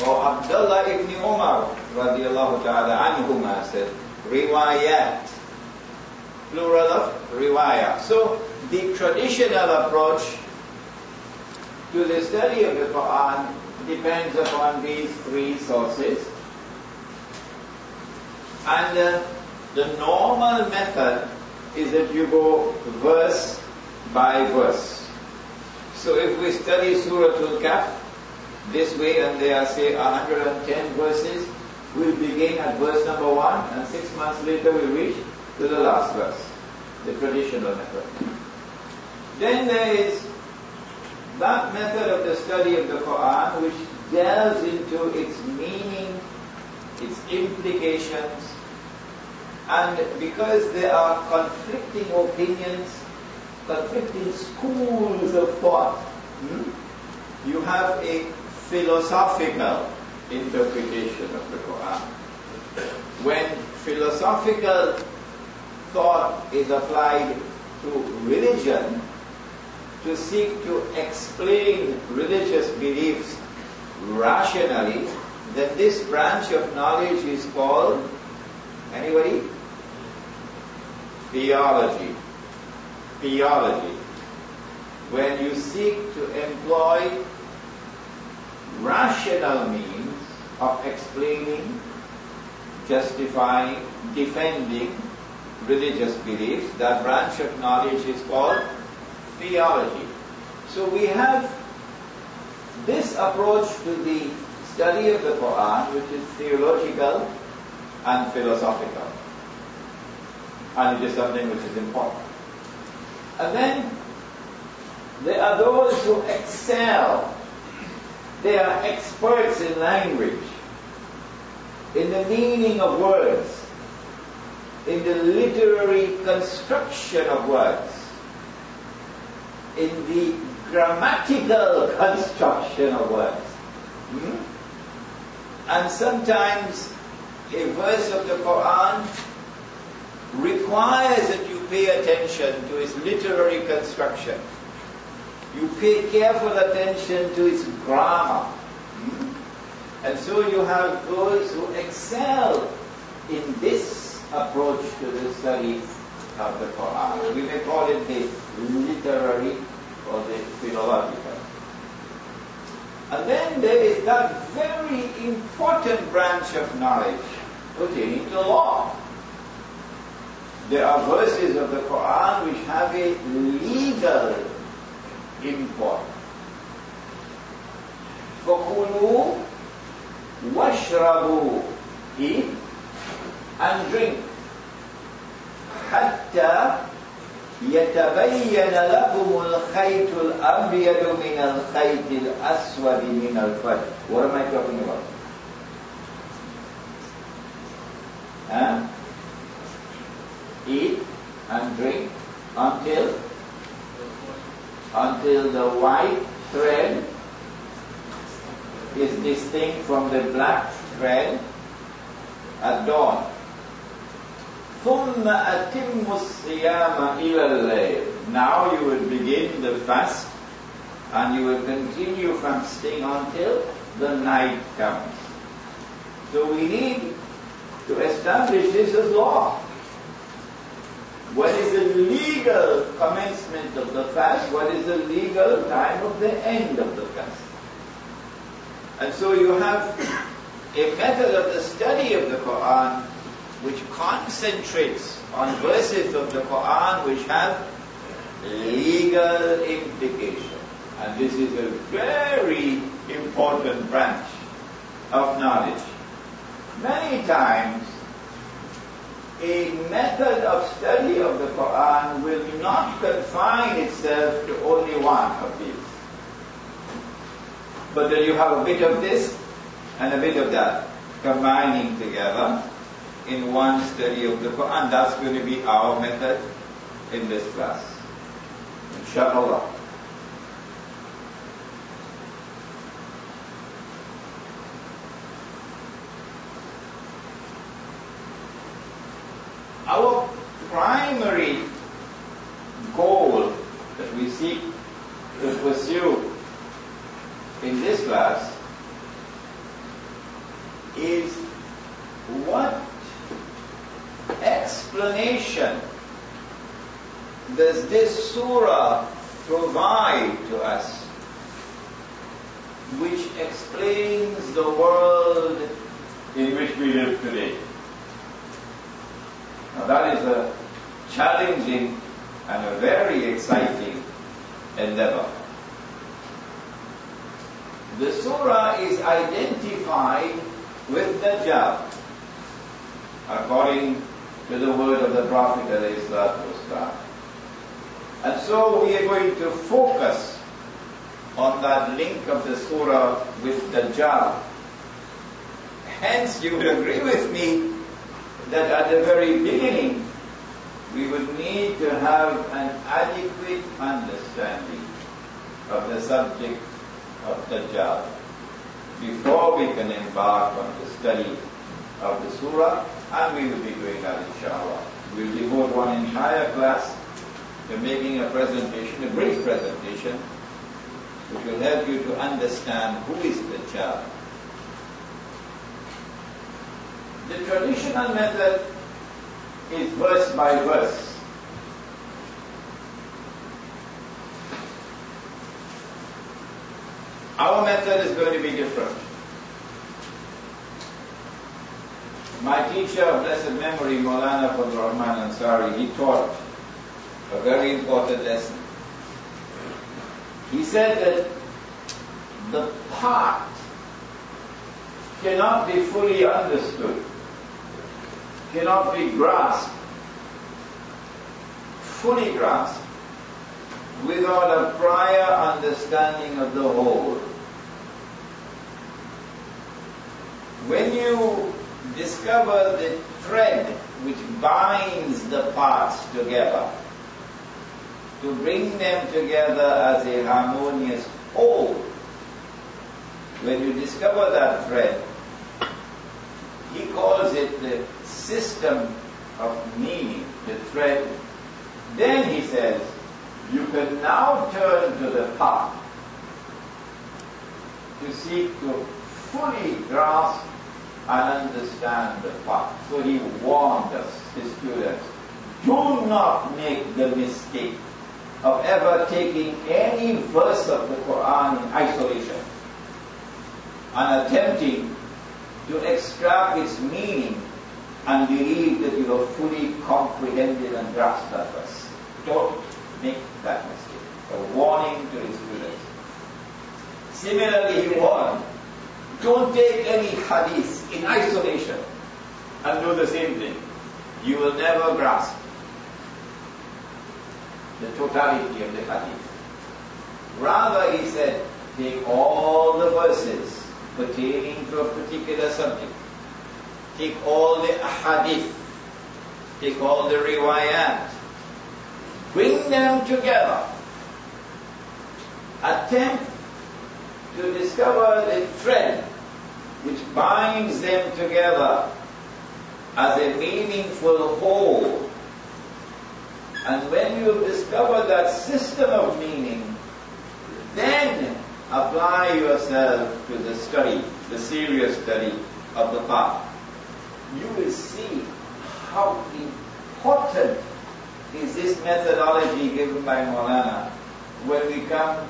Or Abdullah ibn Umar radiallahu ta'ala anhuma said, riwayat. Plural of riwayat. So the traditional approach to the study of the Quran depends upon these three sources. And uh, the normal method is that you go verse by verse. So if we study Surah Al-Kahf this way and there are say 110 verses, we'll begin at verse number 1 and six months later we reach to the last verse, the traditional method. Then there is that method of the study of the Quran which delves into its meaning, its implications, and because there are conflicting opinions, conflicting schools of thought, hmm, you have a philosophical interpretation of the Quran. When philosophical thought is applied to religion, to seek to explain religious beliefs rationally, then this branch of knowledge is called, anybody? Theology. Theology. When you seek to employ rational means of explaining, justifying, defending religious beliefs, that branch of knowledge is called theology. So we have this approach to the study of the Quran, which is theological and philosophical. And it is something which is important. And then there are those who excel. They are experts in language, in the meaning of words, in the literary construction of words in the grammatical construction of words. Hmm? And sometimes a verse of the Quran requires that you pay attention to its literary construction. You pay careful attention to its grammar. Hmm? And so you have those who excel in this approach to the study of the Quran. We may call it the literary or the philological. And then there is that very important branch of knowledge pertaining to law. There are verses of the Quran which have a legal import. فَكُلُوا وَاشْرَبُوا Eat and drink. حتى يتبين لكم الخيط الأبيض من الخيط الأسود من الفجر. What am I talking about? Huh? Eat and drink until until the white thread is distinct from the black thread at dawn. ثم أتم الصيام إلى الليل. Now you will begin the fast and you will continue fasting until the night comes. So we need to establish this as law. What is the legal commencement of the fast? What is the legal time of the end of the fast? And so you have a method of the study of the Quran which concentrates on verses of the Quran which have legal implication. And this is a very important branch of knowledge. Many times, a method of study of the Quran will not confine itself to only one of these. But then you have a bit of this and a bit of that combining together in one study of the Quran. That's going to be our method in this class. Inshallah. Our primary pursue in this class is what explanation does this surah provide to us which explains the world in which we live today. Now that is a challenging and a very exciting endeavor. The surah is identified with Dajjal according to the word of the Prophet And so we are going to focus on that link of the surah with Dajjal. Hence, you will agree with me that at the very beginning, we would need to have an adequate understanding of the subject of Dajjal before we can embark on the study of the surah, and we will be doing that inshallah. We'll devote one entire class to making a presentation, a brief presentation, which will help you to understand who is Dajjal. The traditional method is verse by verse. Our method is going to be different. My teacher of blessed memory, Maulana Fadl Rahman Ansari, he taught a very important lesson. He said that the part cannot be fully understood, cannot be grasped, fully grasped, without a prior understanding of the whole. When you discover the thread which binds the parts together, to bring them together as a harmonious whole. When you discover that thread, he calls it the system of meaning, the thread. Then he says, you can now turn to the path to seek to fully grasp and understand the path. So he warned us, his students, do not make the mistake of ever taking any verse of the Quran in isolation and attempting to extract its meaning and believe that you have fully comprehended and grasped that verse. Don't make that mistake. A warning to his students. Similarly, he warned, don't take any hadith in isolation and do the same thing. You will never grasp the totality of the hadith. Rather, he said, take all the verses pertaining to a particular subject. Take all the ahadith, Take all the riwayat. Bring them together. Attempt to discover the thread which binds them together as a meaningful whole and when you discover that system of meaning, then apply yourself to the study, the serious study of the path. You will see how important is this methodology given by Maulana when we come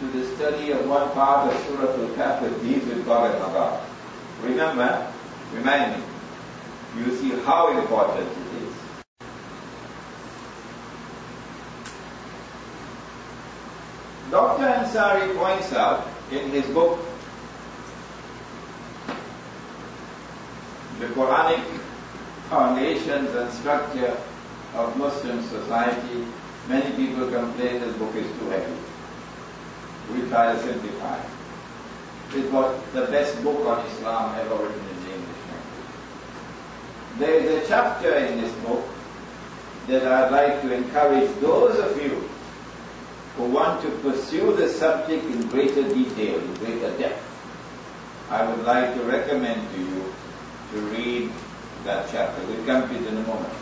to the study of one part of Surah that deals with and Magog. Remember, remind me, you see how important it is. Dr. Ansari points out in his book, The Quranic Foundations and Structure of Muslim Society, many people complain this book is too heavy. We try to simplify. It was the best book on Islam ever written in the English language. There is a chapter in this book that I'd like to encourage those of you who want to pursue the subject in greater detail, in greater depth, I would like to recommend to you to read that chapter. We'll come to it in a moment.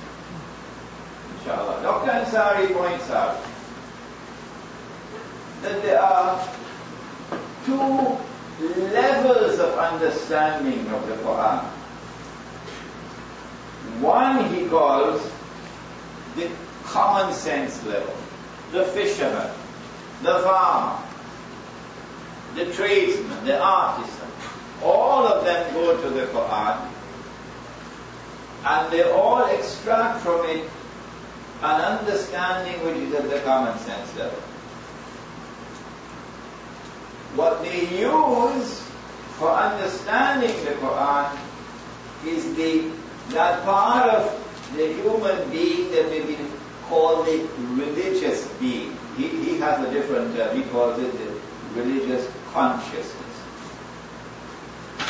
Inshallah. Dr. Ansari points out that there are two levels of understanding of the Quran. One he calls the common sense level, the fisherman, the farmer, the tradesman, the artisan. All of them go to the Quran and they all extract from it an understanding which is at the common sense level. What they use for understanding the Quran is the that part of the human being that may be called the religious being. He, he has a different, uh, he calls it religious consciousness.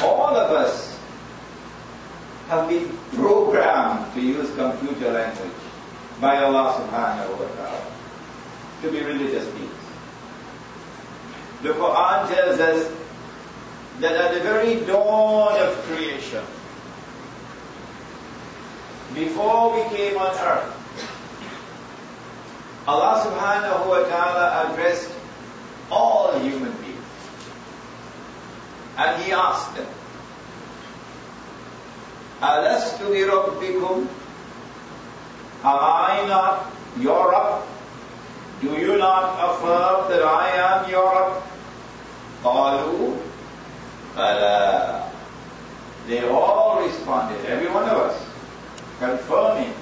All of us have been programmed to use computer language by Allah subhanahu wa ta'ala to be religious beings. The Quran tells us that at the very dawn of creation, before we came on earth, Allah subhanahu wa ta'ala addressed all human beings. And He asked them, Alastu bi Rabbikum? Am I not your Rabb? Do you not affirm that I am your Rabb? Qalu, Bala. They all responded, every one of us, confirming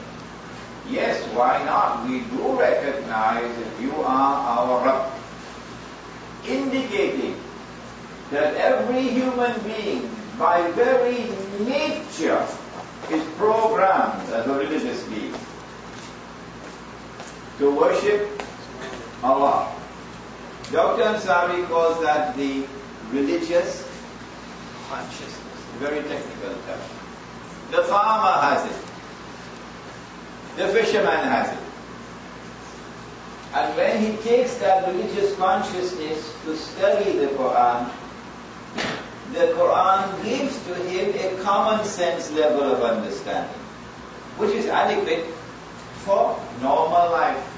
yes, why not? We do recognize that you are our Rabb. Indicating that every human being, by very nature, is programmed as a religious being to worship Allah. Dr. Ansari calls that the religious consciousness, very technical term. The farmer has it. The fisherman has it. And when he takes that religious consciousness to study the Quran, the Quran gives to him a common sense level of understanding, which is adequate for normal life.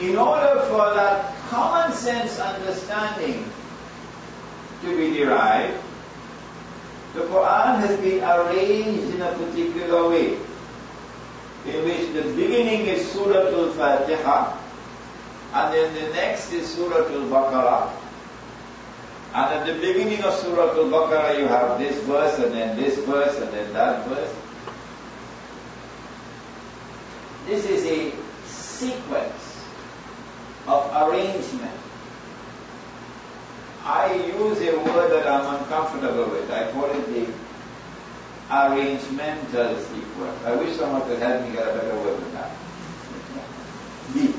In order for that common sense understanding to be derived, the Quran has been arranged in a particular way, in which the beginning is Surah Al-Fatiha, and then the next is Surah Al-Baqarah, and at the beginning of Surah Al-Baqarah you have this verse, and then this verse, and then that verse. This is a sequence of arrangement. I use a that I'm uncomfortable with. I call it the arrangemental sequence. I wish someone could help me get a better word than that. The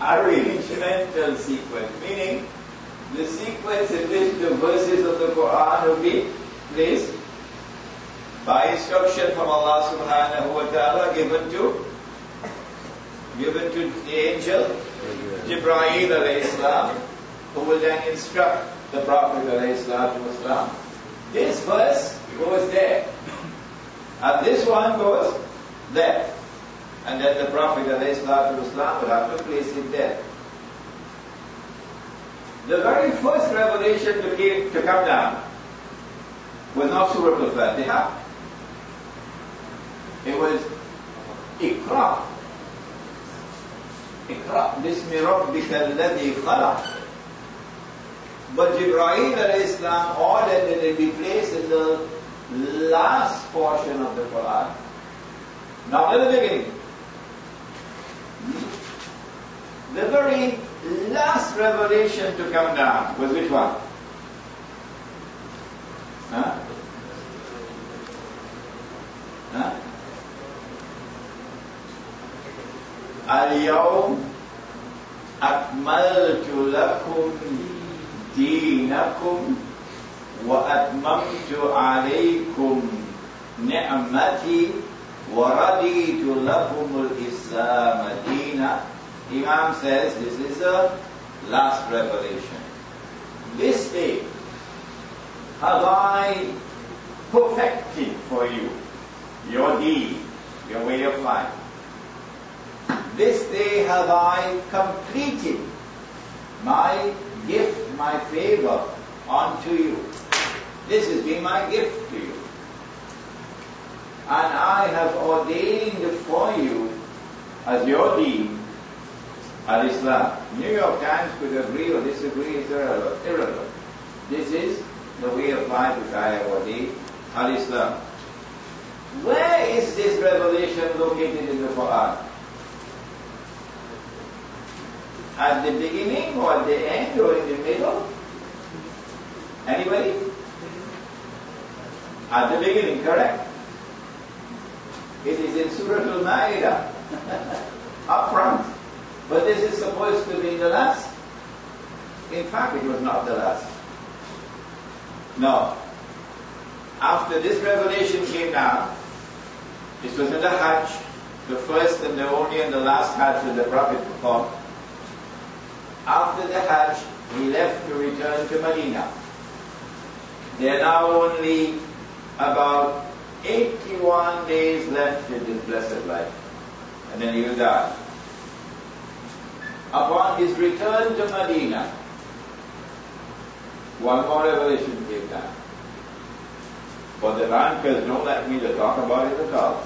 arrangemental sequence, meaning the sequence in which the verses of the Quran will be placed by instruction from Allah subhanahu wa ta'ala given to given to the angel Jibreel alayhi salam, who will then instruct the Prophet alayhi salam. This verse goes there. And this one goes there. And then the Prophet alayhi salam will have to place it there. The very first revelation to, came, to come down was not Surah Al-Fatiha. It was Iqra, اقرأ باسم ربك الذي خلق But Jibreel Islam ordered that it be placed in the last portion of the Quran. Not at the beginning. The very last revelation to come down was which one? Huh? Huh? اليوم أكملت لكم دينكم وأتممت عليكم نعمتي ورضيت لكم الإسلام دينا Imam says this is the last revelation. This day have I perfected for you your deed, your way of life. this day have I completed my gift, my favor unto you. This has been my gift to you. And I have ordained for you as your deen al-Islam. New York Times could agree or disagree, it's irrelevant. This is the way of life which I have ordained al-Islam. Where is this revelation located in the Quran? At the beginning or at the end or in the middle? Anybody? At the beginning, correct? It is in Surah Al-Ma'idah. Up front. But this is supposed to be the last. In fact, it was not the last. No. After this revelation came down, this was in the Hajj, the first and the only and the last Hajj that the Prophet performed. After the Hajj, he left to return to Medina. There are now only about 81 days left in his blessed life. And then he will die. Upon his return to Medina, one more revelation came down. But the rankers don't like me to talk about it at all.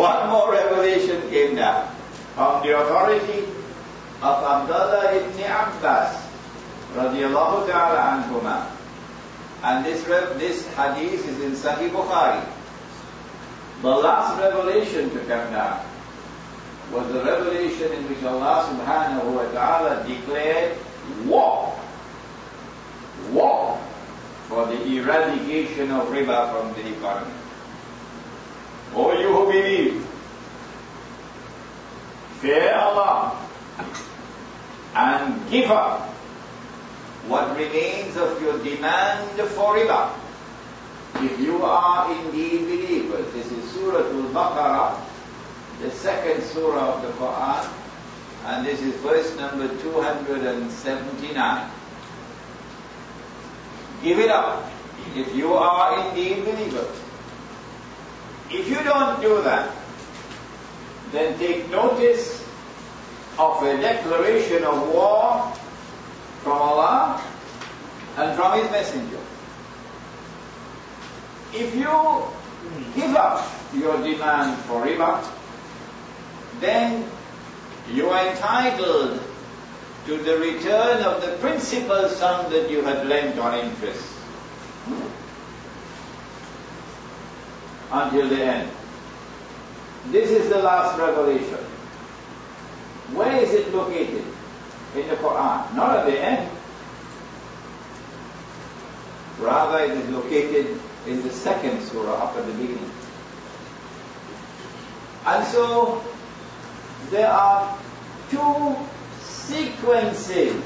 One more revelation came down from the authority of Abdullah ibn Abbas radiallahu ta'ala anhuma. And this, this hadith is in Sahih Bukhari. The last revelation to come down was the revelation in which Allah subhanahu wa ta'ala declared war. War for the eradication of riba from the economy. O you who believe, fear Allah and give up what remains of your demand for riba. If you are indeed believers, this is Surah Al-Baqarah, the second surah of the Quran, and this is verse number 279. Give it up if you are indeed believers. If you don't do that, then take notice of a declaration of war from Allah and from His Messenger. If you give up your demand for riba, then you are entitled to the return of the principal sum that you had lent on interest. Until the end. This is the last revelation. Where is it located? In the Quran. Not at the end. Rather, it is located in the second surah after the beginning. And so, there are two sequences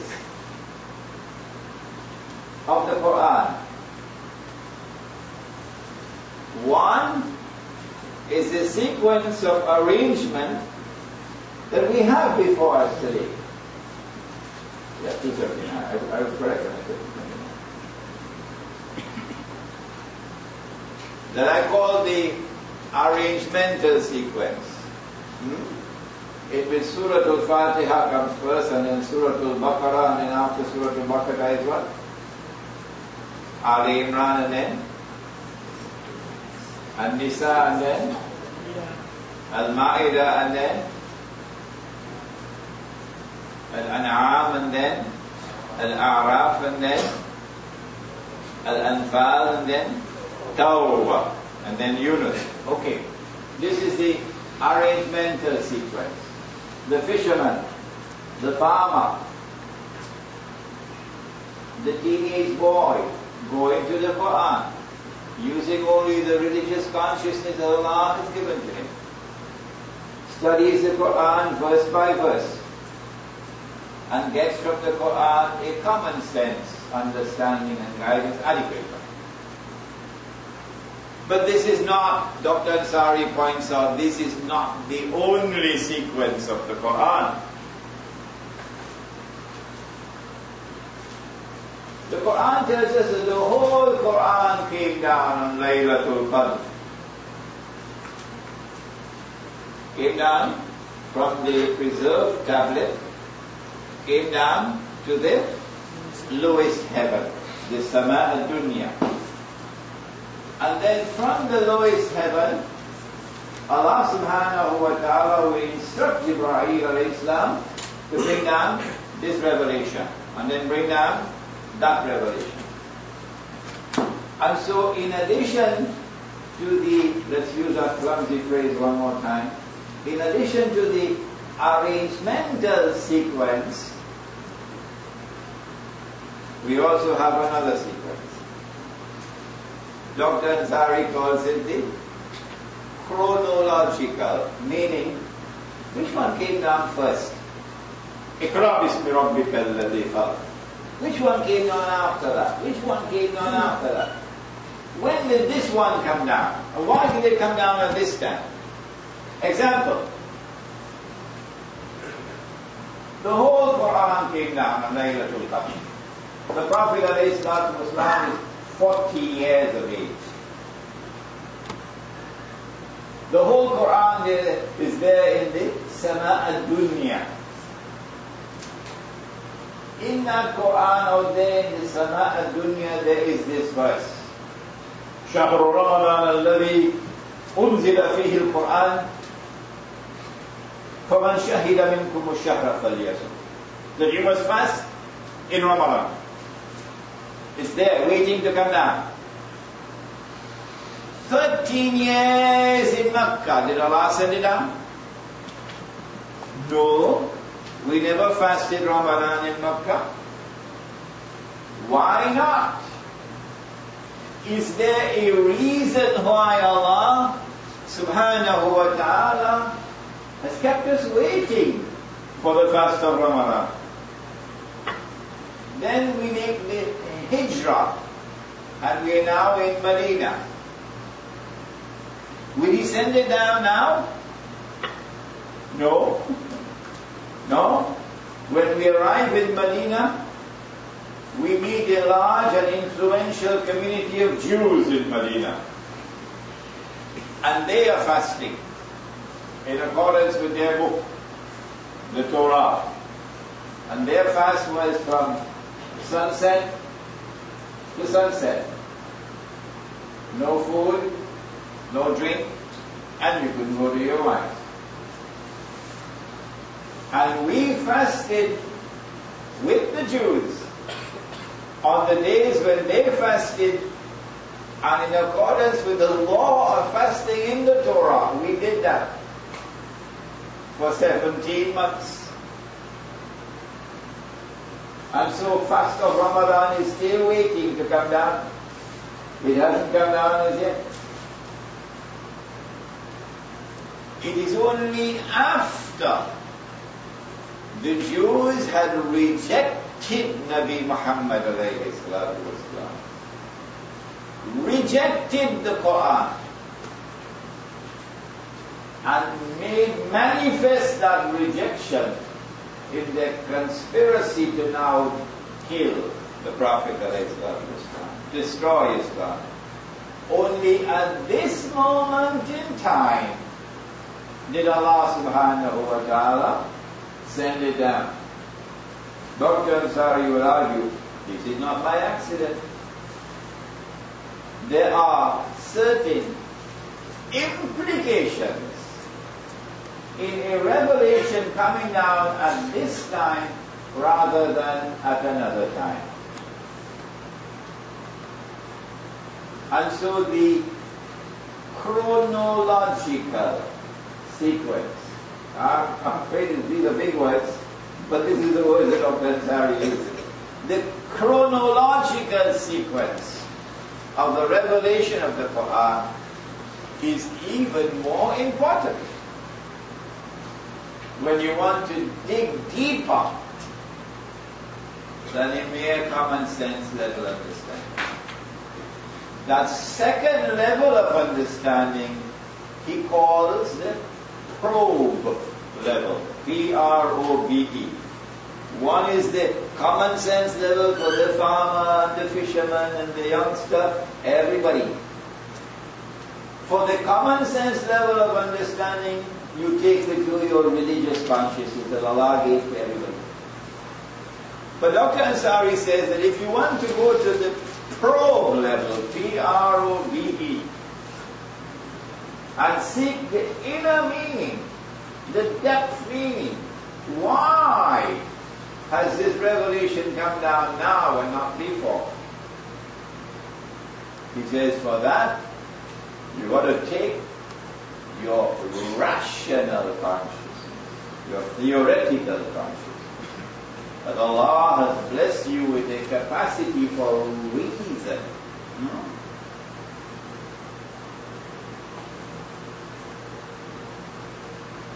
of the Quran. One is a sequence of arrangement that we have before us today. Yeah, 279. I, I was correct when I said 279. That I call the arrangemental sequence. Hmm? In which Surah Al-Fatiha comes first and then Surah Al-Baqarah and then after Surah Al-Baqarah is what? Ali Imran and then An-Nisa and then? Al-Ma'idah and then? Al-An'am and then? Al-A'raf and then? Al-Anfal and then? Tawbah and then Yunus. Okay. This is the arrangemental sequence. The fisherman, the farmer, the teenage boy going to the Quran, using only the religious consciousness that Allah has given to him. Studies the Quran verse by verse and gets from the Quran a common sense understanding and guidance adequate. But this is not, Dr. Ansari points out, this is not the only sequence of the Quran. The Quran tells us that the whole Quran came down on Laylatul Qadr. came down from the preserved tablet, came down to the lowest heaven, the Sama Dunya. And then from the lowest heaven, Allah subhanahu wa ta'ala will instruct Jibreel alayhi salam to bring down this revelation and then bring down that revelation. And so in addition to the, let's use that clumsy phrase one more time, in addition to the arrangemental sequence, we also have another sequence. Dr. Ansari calls it the chronological, meaning which one came down first? Which one came down after that? Which one came down after that? When did this one come down? Why did it come down at this time? Example. The whole Quran came down on Laylatul Qadr. The Prophet ﷺ is 40 years of age. The whole Quran is there in the Sama al-Dunya. In that Quran in the Sama al-Dunya there is this verse. شهر رمضان الذي أنزل فيه القرآن فمن شهد منكم الشهر فليصم. That you must fast in Ramadan. It's there waiting to come down. 13 years in Makkah. Did Allah send it down? No. We never fasted Ramadan in Makkah. Why not? Is there a reason why Allah subhanahu wa ta'ala has kept us waiting for the fast of Ramadan? Then we make the hijrah and we are now in Medina. Send it down now? No. No. When we arrive in Medina, we meet a large and influential community of Jews in Medina. And they are fasting in accordance with their book, the Torah. And their fast was from sunset to sunset. No food, no drink, and you couldn't go to your wife. And we fasted with the Jews on the days when they fasted and in accordance with the law of fasting in the Torah, we did that for 17 months. And so fast of Ramadan is still waiting to come down. It hasn't come down as yet. It is only after the Jews had rejected Nabi Muhammad والسلام, rejected the Quran and made manifest that rejection in their conspiracy to now kill the Prophet والسلام, destroy Islam. Only at this moment in time did Allah subhanahu wa ta'ala send it down. Dr. Ansari will argue this is not by accident. There are certain implications in a revelation coming down at this time rather than at another time. And so the chronological sequence. I'm, afraid these are big words, but this is the word that Dr. Ansari uses. The chronological sequence of the revelation of the Quran is even more important. When you want to dig deeper than a mere common sense level understanding. That second level of understanding he calls the probe level. P-R-O-B-E. One is the common sense level for the farmer and the fisherman and the youngster, everybody. For the common sense level of understanding, you take with you your religious consciousness that Allah gave to everybody. But Dr. Ansari says that if you want to go to the probe level, P-R-O-B-E, and seek the inner meaning, the depth meaning, why has this revelation come down now and not before? He says, for that, you got to take your rational consciousness, your theoretical consciousness. That Allah has blessed you with a capacity for reason. Hmm?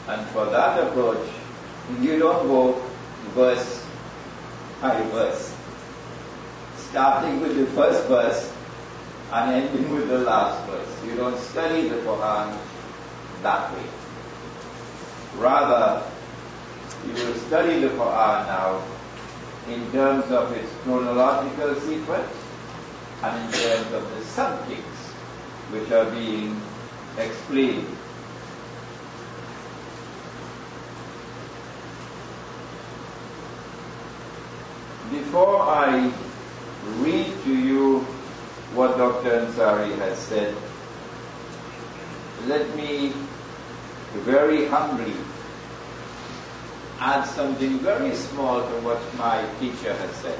And for that approach, you don't go verse by verse, starting with the first verse and ending with the last verse. You don't study the Quran that way. Rather, you will study the Quran now in terms of its chronological sequence and in terms of the subjects which are being explained. Before I read to you what Dr. Ansari has said, let me very humbly add something very small to what my teacher has said.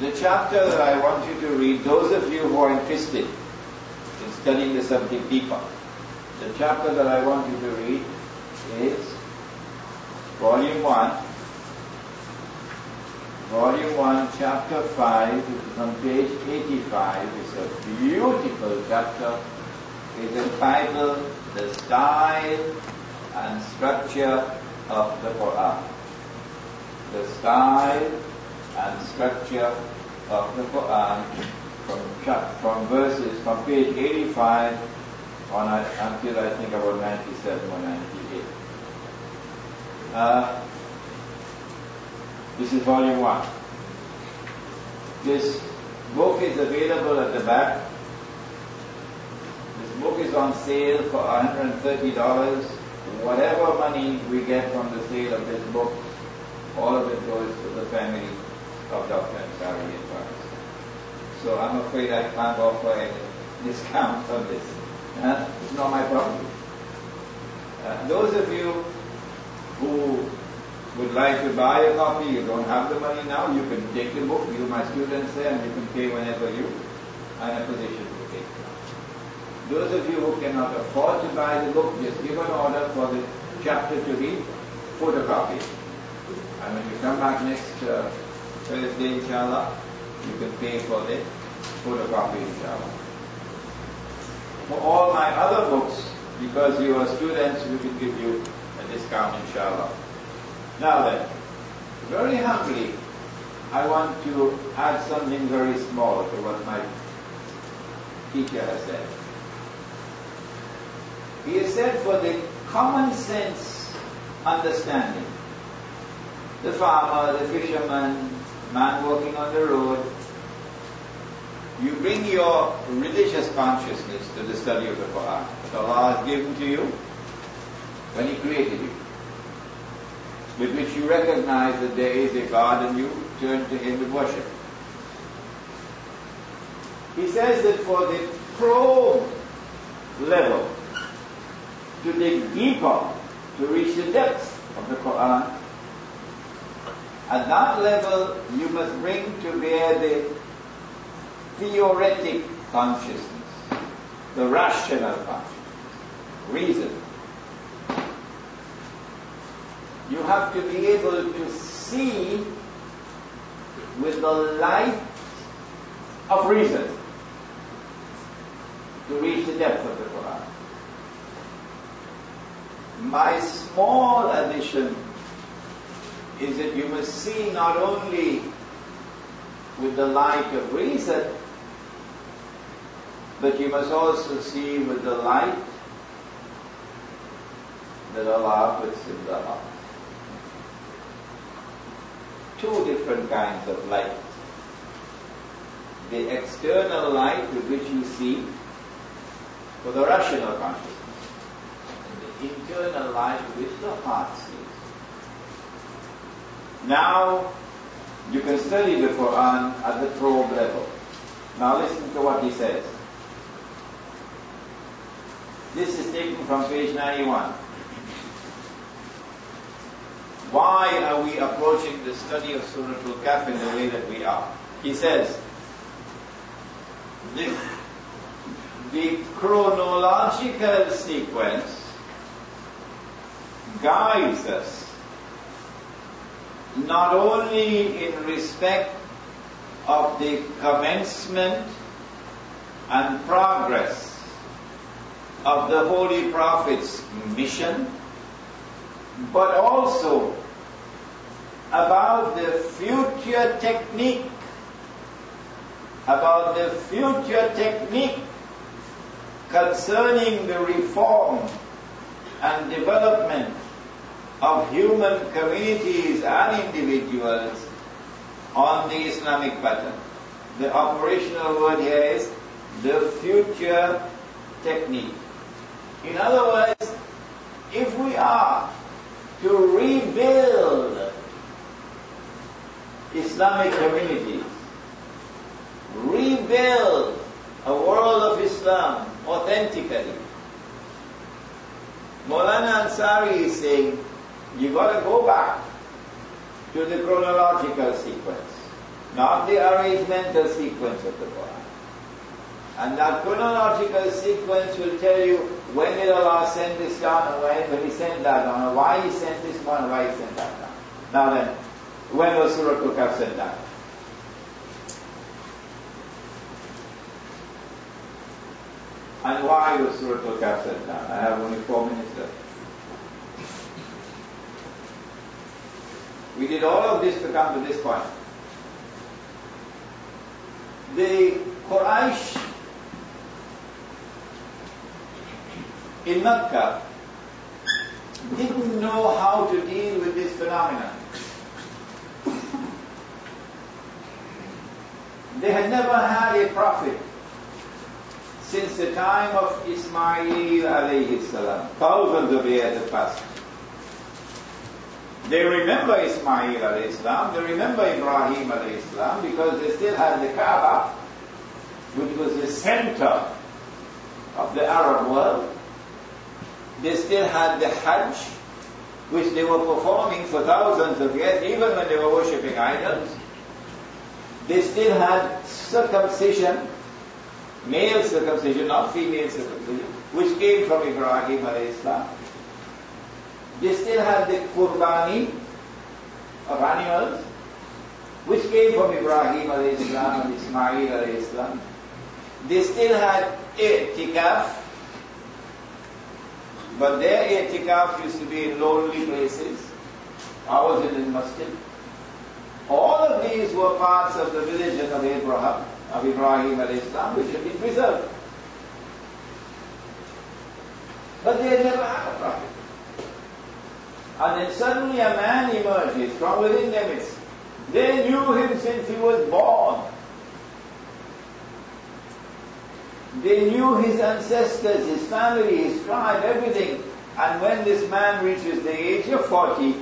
The chapter that I want you to read, those of you who are interested in studying the subject deeper, the chapter that I want you to read is volume 1, volume 1, chapter 5, which is on page 85. It's a beautiful chapter. It's entitled The Style and structure of the Quran. The style and structure of the Quran from, from verses from page 85 on until I think about 97 or 98. Uh, this is volume 1. This book is available at the back. This book is on sale for $130 whatever money we get from the sale of this book, all of it goes to the family of Dr. Ansari Advance. So I'm afraid I can't offer any discount on this. Uh, it's not my problem. Uh, those of you who would like to buy a copy, you don't have the money now, you can take the book, you my students there, and you can pay whenever you are in a position to pay. those of you who cannot afford to buy the book, just give an order for the chapter to be photocopied. And when you come back next uh, Thursday, inshallah, you can pay for the photocopy, inshallah. For all my other books, because you are students, we can give you a discount, inshallah. Now then, very humbly, I want to add something very small to what my teacher has said. He has said for the common sense understanding, the farmer, the fisherman, man walking on the road, you bring your religious consciousness to the study of the Quran that Allah has given to you when He created you, with which you recognize that there is a God and you turn to Him with worship. He says that for the probe level, to dig deeper, to reach the depths of the Quran. At that level, you must bring to bear the theoretic consciousness, the rational consciousness, reason. You have to be able to see with the light of reason to reach the depth of the Quran. My small addition is that you must see not only with the light of reason, but you must also see with the light that Allah puts in the heart. Two different kinds of light. The external light with which you see for the rational consciousness and the internal life which the heart sees. Now, you can study the Quran at the probe level. Now listen to what he says. This is taken from page 91. Why are we approaching the study of Surah Al-Kahf in the way that we are? He says, the, the chronological sequence guides us not only in respect of the commencement and progress of the Holy Prophet's mission, but also about the future technique, about the future technique concerning the reform and development of human communities and individuals on the Islamic pattern. The operational word here is the future technique. In other words, if we are to rebuild Islamic communities, rebuild a world of Islam authentically, Maulana Ansari is saying, you got to go back to the chronological sequence, not the arrangemental sequence of the Quran. And that chronological sequence will tell you when did Allah send this down and when, He sent that down, and why He sent this one and why He sent that down. Now then, when was Surah Al-Kahf sent down? And why was Surah Al-Kahf sent down? I have only four minutes left. We did all of this to come to this point. The Quraysh in Mecca didn't know how to deal with this phenomenon. They had never had a prophet since the time of Ismail alayhi salam. Thousands of years have passed. They remember Ismail alayhi salam, they remember Ibrahim alayhi salam because they still had the Kaaba, which was the center of the Arab world. They still had the Hajj, which they were performing for thousands of years, even when they were worshipping idols. They still had circumcision, male circumcision, not female circumcision, which came from Ibrahim alayhi They still had the Qurbani of animals, which came from Ibrahim alayhi and Ismail alayhi They still had i'tikaf, but their i'tikaf used to be in lonely places. Ours in the masjid. All of these were parts of the religion of Abraham, of Ibrahim al Islam, which had been preserved. But they never had a prophet. And then suddenly a man emerges from within them. They knew him since he was born. They knew his ancestors, his family, his tribe, everything. And when this man reaches the age of 40,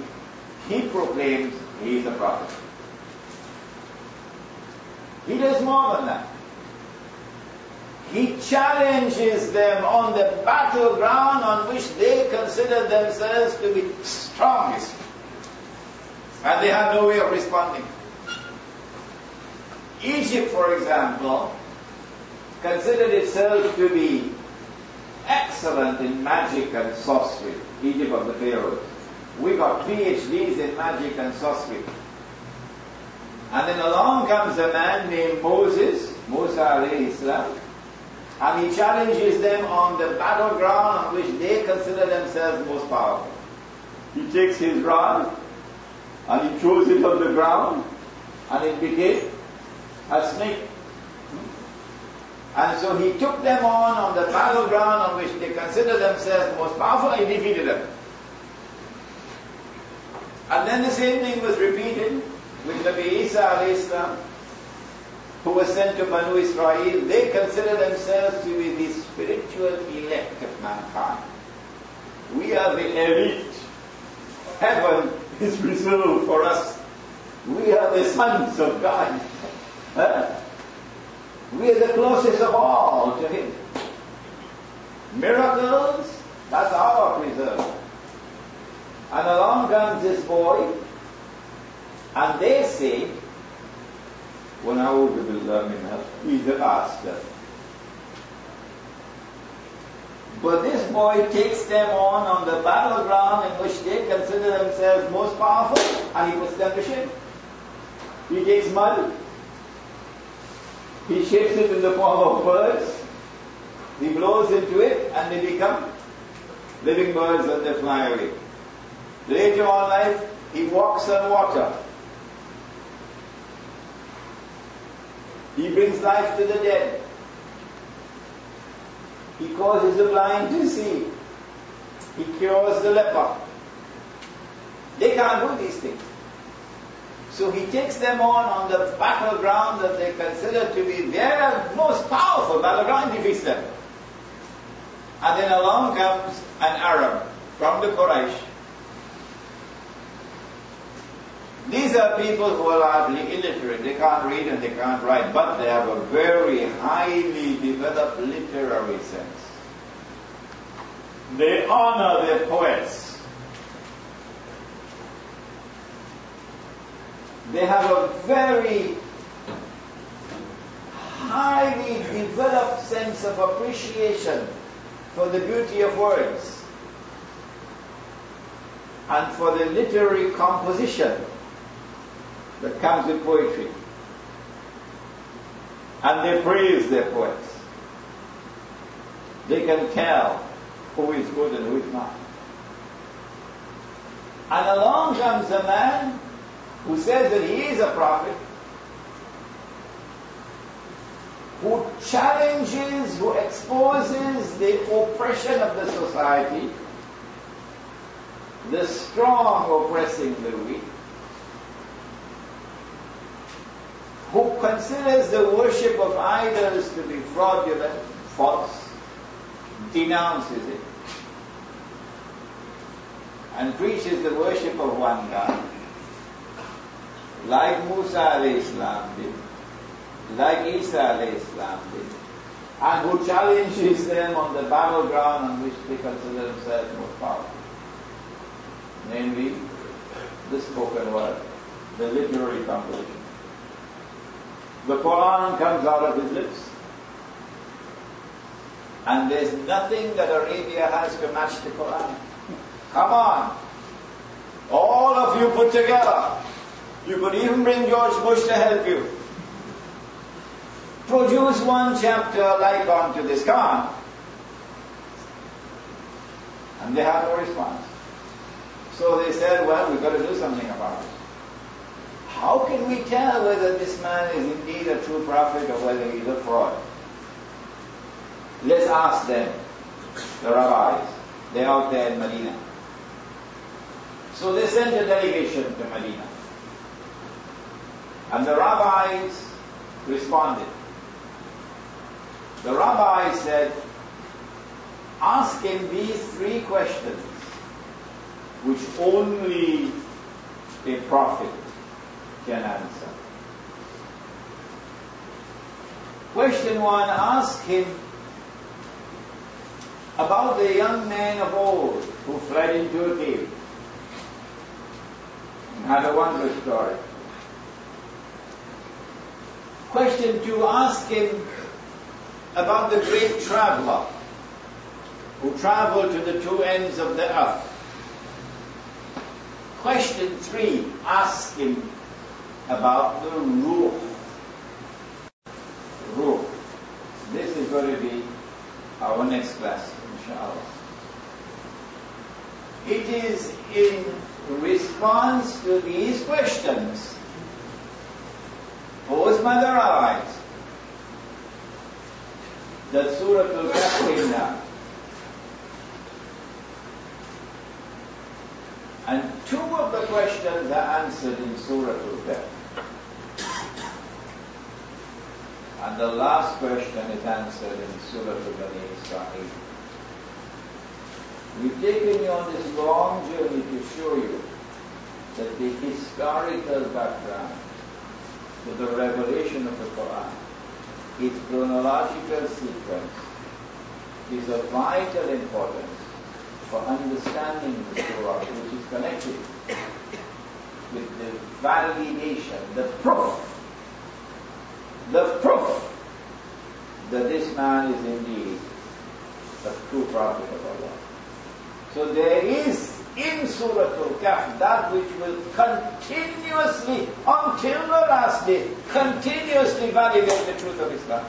he proclaims he is a prophet. He does more than that. He challenges them on the battleground on which they consider themselves to be strongest. And they have no way of responding. Egypt, for example, considered itself to be excellent in magic and sorcery. Egypt of the Pharaohs. We got PhDs in magic and sorcery. And then along comes a man named Moses, Musa alayhi salam, and he challenges them on the battleground on which they consider themselves most powerful. He takes his rod and he throws it on the ground and it became a snake. And so he took them on on the battleground on which they consider themselves most powerful and he defeated them. And then the same thing was repeated with Nabi Isa alayhi who was sent to Banu Israel, they consider themselves to be the spiritual elect of mankind. We are the elite. Heaven is reserved for us. We are the sons of God. We are the closest of all to Him. Miracles, that's our preserve. And along comes this boy, and they say, وَنَعُوذُ بِاللَّهِ مِنْهَا He's a pastor. But this boy takes them on on the battleground in which they consider themselves most powerful, and he puts them to shame. He takes mud, he shapes it in the form of birds, he blows into it, and they become living birds and they fly away. Later on life, he walks on water. He brings life to the dead. He causes the blind to see. He cures the leper. They can't do these things. So he takes them on on the battleground that they consider to be their most powerful battleground, defeats them. And then along comes an Arab from the Quraysh. These are people who are largely illiterate. They can't read and they can't write, but they have a very highly developed literary sense. They honor their poets. They have a very highly developed sense of appreciation for the beauty of words and for the literary composition that comes with poetry. And they praise their poets. They can tell who is good and who is not. And along comes a man who says that he is a prophet, who challenges, who exposes the oppression of the society, the strong oppressing the weak, who considers the worship of idols to be fraudulent, false, denounces it, and preaches the worship of one God like Musa alayhi salam did, like Isa alayhi salam did, and who challenges them on the battleground on which they consider themselves most powerful. Namely, the spoken word, the literary composition. The Quran comes out of his lips. And there's nothing that Arabia has to match the Quran. Come on. All of you put together. You could even bring George Bush to help you. Produce one chapter like onto this. Come. And they had no response. So they said, well, we've got to do something about it. How can we tell whether this man is indeed a true prophet or whether he's a fraud? Let's ask them, the rabbis. They're out there in Medina. So they sent a delegation to Medina. And the rabbis responded. The rabbi said, ask him these three questions, which only a prophet can answer. Question one, ask him about the young man of old who fled into a cave and had a wondrous story. Question two, ask him about the great traveler who traveled to the two ends of the earth. Question three, ask him about the Ruh. Ruh. This is going to be our next class, inshallah. It is in response to these questions posed by the rabbis that Surah Al-Kahf came down. And two of the questions are answered in Surah Al-Kahf. And the last question is answered in Surah Al-Bani Israel. We've taken you on this long journey to show you that the historical background to the revelation of the Quran, its chronological sequence, is of vital importance for understanding the surah, which is connected with the validation, the proof, the proof that this man is indeed a true prophet of Allah. So there is in Surah Al-Kahf that which will continuously, until the last day, continuously validate the truth of Islam.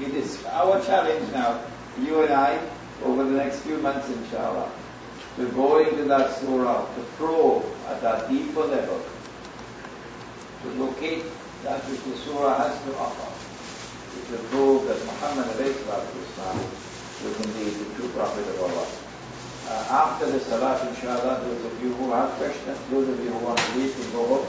It is our challenge now, you and I, over the next few months inshallah, to go into that surah, to probe at that deeper level, to locate that which the surah has to offer, to prove that Muhammad was indeed the true prophet of Allah. Uh, after the salat, inshallah, those of you who have questions, those of you who want to leave can go home.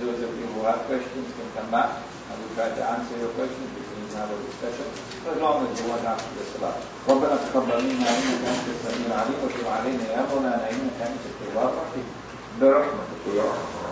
Those of you who have questions can come back and we'll try to answer your questions. We can have a discussion as long as you want after the salat. ربنا تقبل منا انك انت السميع العليم وتب علينا يا مولانا انك انت التواب الرحيم برحمتك يا رب